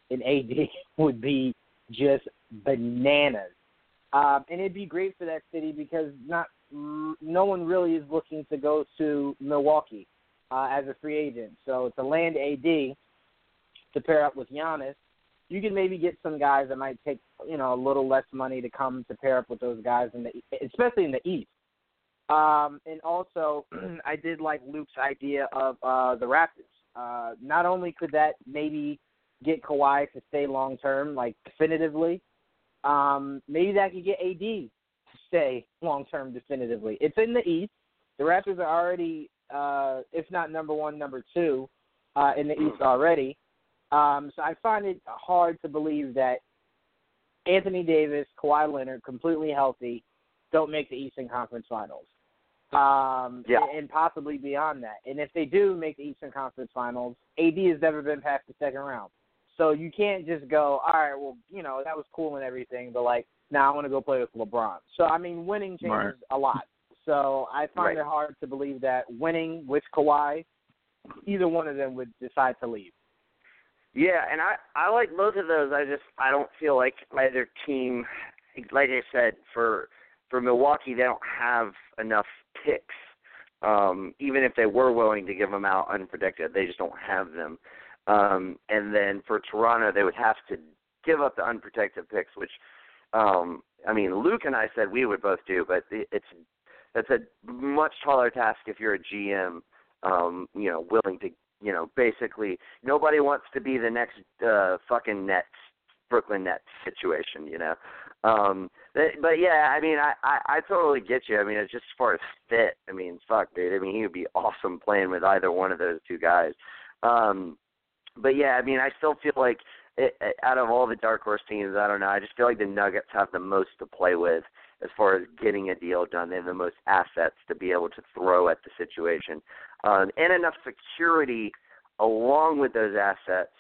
and AD would be just bananas, um, and it'd be great for that city because not no one really is looking to go to Milwaukee uh, as a free agent. So to land AD to pair up with Giannis you can maybe get some guys that might take you know a little less money to come to pair up with those guys in the especially in the East. Um, and also, I did like Luke's idea of uh, the Raptors. Uh, not only could that maybe get Kawhi to stay long term, like definitively, um, maybe that could get AD to stay long term definitively. It's in the East. The Raptors are already, uh, if not number one, number two uh, in the East already. Um, so I find it hard to believe that Anthony Davis, Kawhi Leonard, completely healthy, don't make the Eastern Conference Finals. Um, Yeah. and, and possibly beyond that. And if they do make the Eastern Conference Finals, AD has never been past the second round. So you can't just go, all right, well, you know, that was cool and everything, but like, now I want to go play with LeBron. So I mean, winning changes Right. a lot. So I find Right. it hard to believe that winning with Kawhi, either one of them would decide to leave. Yeah, and I I like both of those. I just I don't feel like either team, like I said, for for Milwaukee they don't have enough picks. Um, even if they were willing to give them out unprotected, they just don't have them. Um, and then for Toronto, they would have to give up the unprotected picks, which um, I mean, Luke and I said we would both do, but it- it's that's a much taller task if you're a GM. Um, you know, willing to you know, basically nobody wants to be the next uh fucking Nets Brooklyn Nets situation, you know. Um but, but yeah, I mean I, I I totally get you. I mean it's just as far as fit, I mean fuck dude. I mean he would be awesome playing with either one of those two guys. Um but yeah, I mean I still feel like it, it, out of all the dark horse teams, I don't know. I just feel like the Nuggets have the most to play with as far as getting a deal done. They have the most assets to be able to throw at the situation, um, and enough security along with those assets,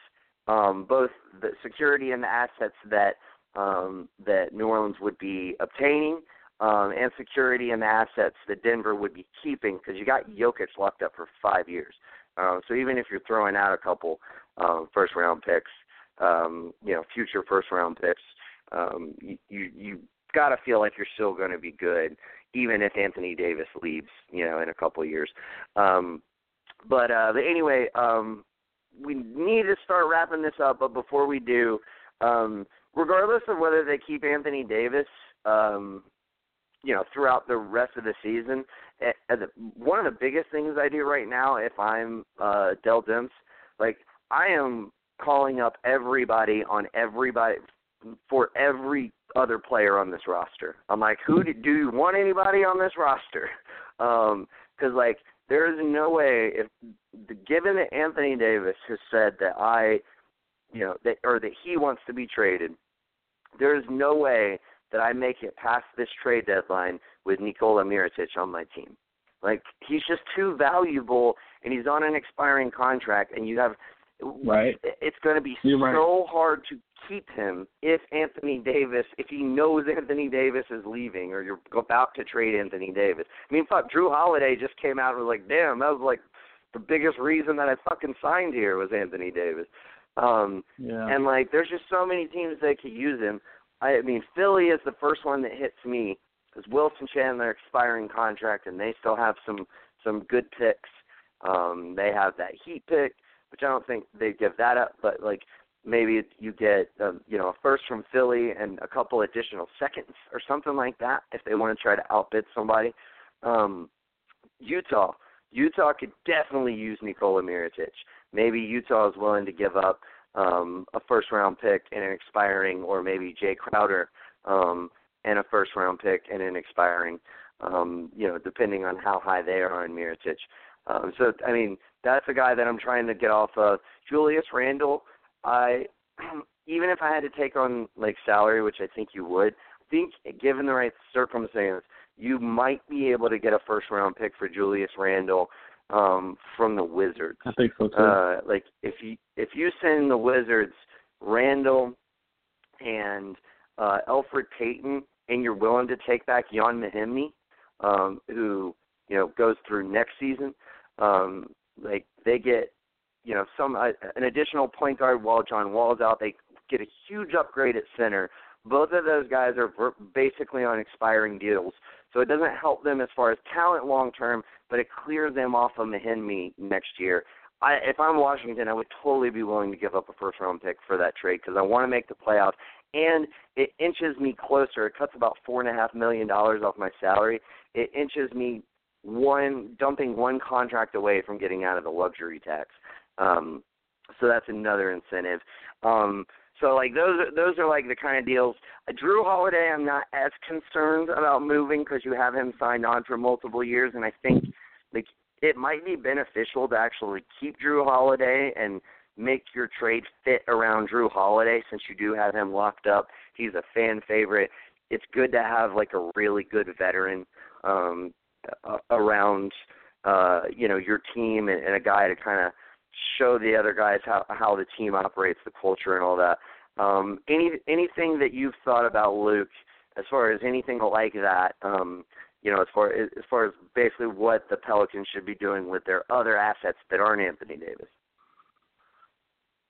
um, both the security and the assets that um, that New Orleans would be obtaining, um, and security and the assets that Denver would be keeping because you got Jokic locked up for five years. Uh, so even if you're throwing out a couple um, first round picks, um, you know, future first round picks, um, you you, you got to feel like you're still going to be good, even if Anthony Davis leaves, you know, in a couple of years. Um, but uh, but anyway, um, we need to start wrapping this up. But before we do, um, regardless of whether they keep Anthony Davis, um, you know, throughout the rest of the season, uh, one of the biggest things I do right now, if I'm uh, Dell Demps, like I am calling up everybody on everybody for every other player on this roster. I'm like, who do, do you want anybody on this roster? Um, because like there is no way if given that Anthony Davis has said that I, you know, that or that he wants to be traded, there is no way that I make it past this trade deadline with Nikola Mirotic on my team. Like he's just too valuable, and he's on an expiring contract, and you have right. It's going to be You're so right. hard to keep him if Anthony Davis, if he knows Anthony Davis is leaving, or you're about to trade Anthony Davis. I mean, fuck, Jrue Holiday just came out and was like, "Damn, that was like the biggest reason that I fucking signed here was Anthony Davis." Um, Yeah. and like, there's just so many teams that could use him. I, I mean, Philly is the first one that hits me because Wilson Chandler expiring contract, and they still have some some good picks. Um, they have that Heat pick, which I don't think they give that up, but like maybe you get um, you know a first from Philly and a couple additional seconds or something like that if they want to try to outbid somebody. Um, Utah, Utah could definitely use Nikola Mirotic. Maybe Utah is willing to give up um, a first round pick and an expiring, or maybe Jae Crowder um, and a first round pick and an expiring. Um, you know, depending on how high they are on Mirotic. Um, so I mean, that's a guy that I'm trying to get off of. Julius Randle, I even if I had to take on like salary, which I think you would, I think given the right circumstance, you might be able to get a first round pick for Julius Randle um, from the Wizards. I think so too. Uh, like if you if you send the Wizards Randle and uh, Elfrid Payton, and you're willing to take back Ian Mahinmi, um, who you know goes through next season, um, like they get you know some uh, an additional point guard while John Wall's out. They get a huge upgrade at center. Both of those guys are basically on expiring deals, so it doesn't help them as far as talent long term, but it clears them off of Mahinmi next year. I, if I'm Washington, I would totally be willing to give up a first round pick for that trade because I want to make the playoffs, and it inches me closer. It cuts about four and a half million dollars off my salary. It inches me one dumping one contract away from getting out of the luxury tax. Um, so that's another incentive. Um, so like those are those are like the kind of deals. Jrue Holiday, I'm not as concerned about moving because you have him signed on for multiple years, and I think like it might be beneficial to actually keep Jrue Holiday and make your trade fit around Jrue Holiday since you do have him locked up. He's a fan favorite. It's good to have like a really good veteran um, around uh, you know your team and, and a guy to kind of show the other guys how how the team operates, the culture, and all that. Um, any anything that you've thought about Luke as far as anything like that? Um, you know, as far as far as basically what the Pelicans should be doing with their other assets that aren't Anthony Davis.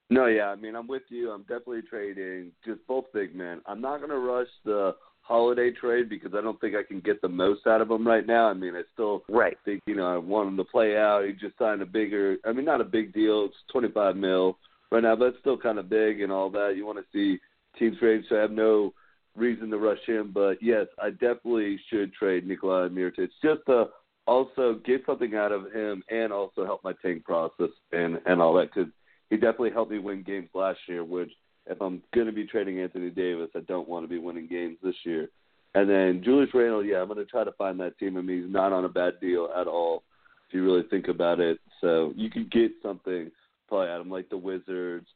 No, yeah, I mean, I'm with you. I'm definitely trading just both big men. I'm not going to rush the holiday trade because I don't think I can get the most out of him right now. I mean, I still Right. think you know I want him to play out. He just signed a bigger. I mean, not a big deal. It's 25 mil right now, but it's still kind of big and all that. You want to see teams trade, so I have no reason to rush him. But yes, I definitely should trade Nikolai Mirotic just to also get something out of him and also help my tank process and and all that because he definitely helped me win games last year. Which if I'm going to be trading Anthony Davis, I don't want to be winning games this year. And then Julius Randle, yeah, I'm going to try to find that team. I mean, he's not on a bad deal at all if you really think about it. So you could get something probably out of him, like the Wizards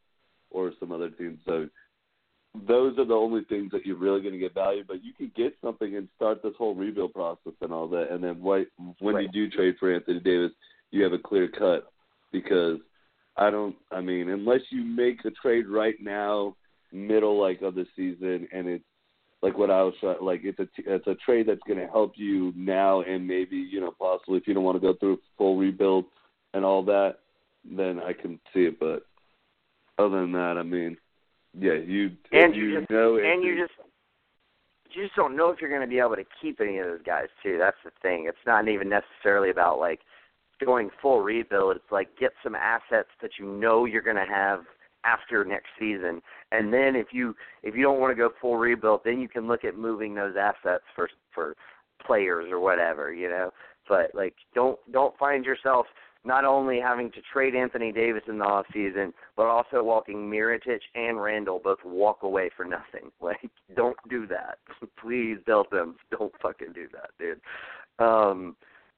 or some other team. So those are the only things that you're really going to get value. But you can get something and start this whole rebuild process and all that. And then why, when you do trade for Anthony Davis, you have a clear cut because I don't. I mean, unless you make a trade right now, middle like of the season, and it's like what I was trying. Like it's a it's a trade that's going to help you now and maybe you know possibly if you don't want to go through a full rebuild and all that, then I can see it. But other than that, I mean, yeah, you and you, you just know and you just you just don't know if you're going to be able to keep any of those guys too. That's the thing. It's not even necessarily about like going full rebuild. It's like get some assets that you know you're going to have after next season, and then if you if you don't want to go full rebuild, then you can look at moving those assets for for players or whatever, you know. But like, don't don't find yourself not only having to trade Anthony Davis in the off season, but also walking Mirotic and Randle both walk away for nothing. Like, don't do that. Please, Sims, don't fucking do that, dude. Um,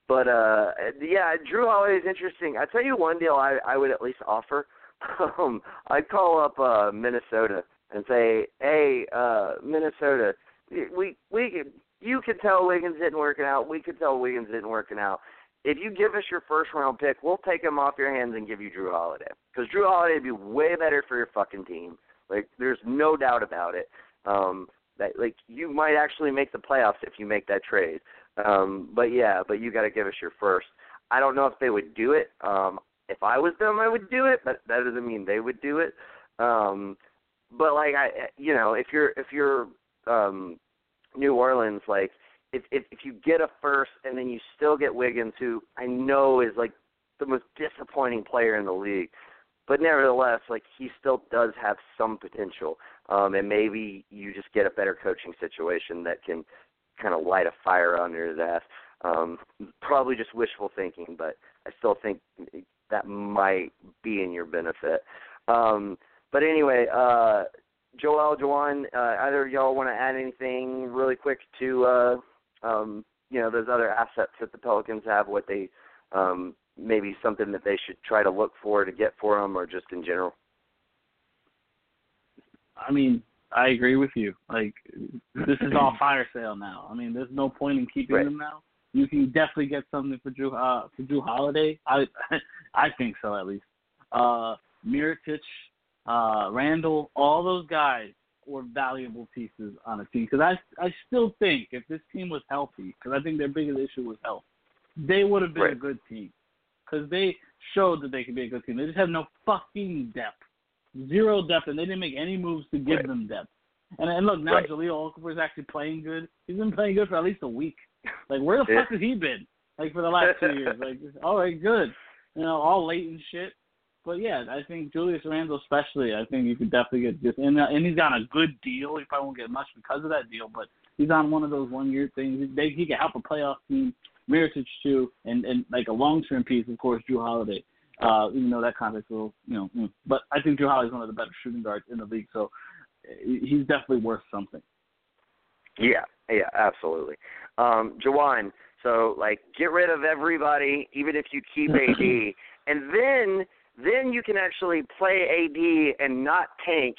but uh, yeah, Jrue Holiday is interesting. I tell you one deal I I would at least offer. Um, I'd call up uh, Minnesota and say, hey, uh, Minnesota, we we you can tell Wiggins didn't working out. We could tell Wiggins didn't working out if you give us your first round pick, we'll take him off your hands and give you Jrue Holiday. Because Jrue Holiday would be way better for your fucking team. Like, there's no doubt about it. Um, that like you might actually make the playoffs if you make that trade. Um, but yeah, but you got to give us your first. I don't know if they would do it. Um, if I was them, I would do it, but that doesn't mean they would do it. Um, but like I, you know, if you're if you're um, New Orleans, like if, if if you get a first and then you still get Wiggins, who I know is like the most disappointing player in the league, but nevertheless, like he still does have some potential. Um, and maybe you just get a better coaching situation that can kind of light a fire under his ass. Um, probably just wishful thinking, but I still think that might be in your benefit. Um, but anyway, uh, Joel, Juwan, uh, either y'all want to add anything really quick to uh, um, you know those other assets that the Pelicans have, what they um, maybe something that they should try to look for to get for them, or just in general. I mean, I agree with you. Like this is all fire sale now. I mean, there's no point in keeping right. them now. You can definitely get something for Jrue uh, for Jrue Holiday. I I think so at least. Uh, Mirotic, uh, Randle, all those guys were valuable pieces on a team. Because I I still think if this team was healthy, because I think their biggest issue was health, they would have been right. a good team. Because they showed that they could be a good team. They just have no fucking depth, zero depth, and they didn't make any moves to give right. them depth. And, and look, now right. Jahlil Okafor is actually playing good. He's been playing good for at least a week. Like where the yeah. fuck has he been? Like for the last two years. Like all right, good. You know, all late and shit. But yeah, I think Julius Randle, especially, I think you could definitely get just and and he's got a good deal. He probably won't get much because of that deal, but he's on one of those one year things. They, he can help a playoff team, Mirotic too, and and like a long term piece, of course, Jrue Holiday. Uh, even though that contract will, you know, mm. but I think Jrue Holiday's one of the better shooting guards in the league, so he's definitely worth something. Yeah, yeah, absolutely. Um, Jawan, so like get rid of everybody, even if you keep AD, and then then you can actually play AD and not tank,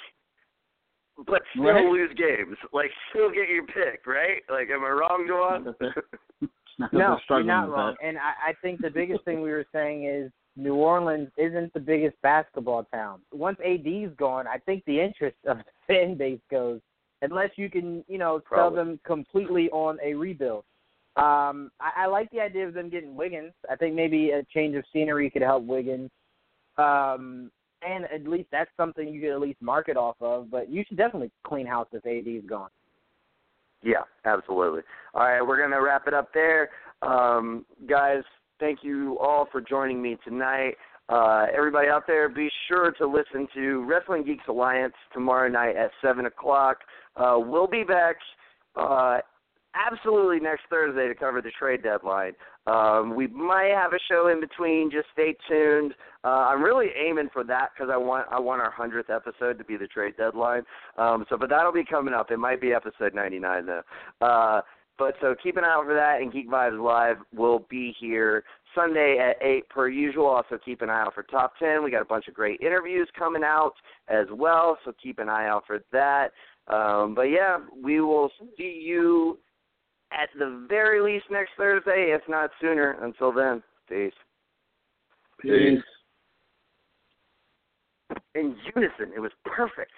but still right. lose games. Like still get your pick, right? Like, am I wrong, Joan? no, you're not wrong. And I, I think the biggest thing we were saying is New Orleans isn't the biggest basketball town. Once AD's gone, I think the interest of the fan base goes. Unless you can, you know, sell them completely on a rebuild. Um, I, I like the idea of them getting Wiggins. I think maybe a change of scenery could help Wiggins. Um, and at least that's something you could at least market off of. But you should definitely clean house if AD is gone. Yeah, absolutely. All right, we're gonna wrap it up there, um, guys. Thank you all for joining me tonight. Uh, everybody out there, be sure to listen to Wrestling Geeks Alliance tomorrow night at seven o'clock. Uh, we'll be back uh, absolutely next Thursday to cover the trade deadline. Um, we might have a show in between. Just stay tuned. Uh, I'm really aiming for that because I want I want our hundredth episode to be the trade deadline. Um, so, but that'll be coming up. It might be episode 99 though. But so keep an eye out for that. And Geek Vibes Live will be here Sunday at eight per usual. Also keep an eye out for Top Ten. We got a bunch of great interviews coming out as well. So keep an eye out for that. Um, but yeah, we will see you at the very least next Thursday, if not sooner. Until then, peace. Peace. In unison, it was perfect.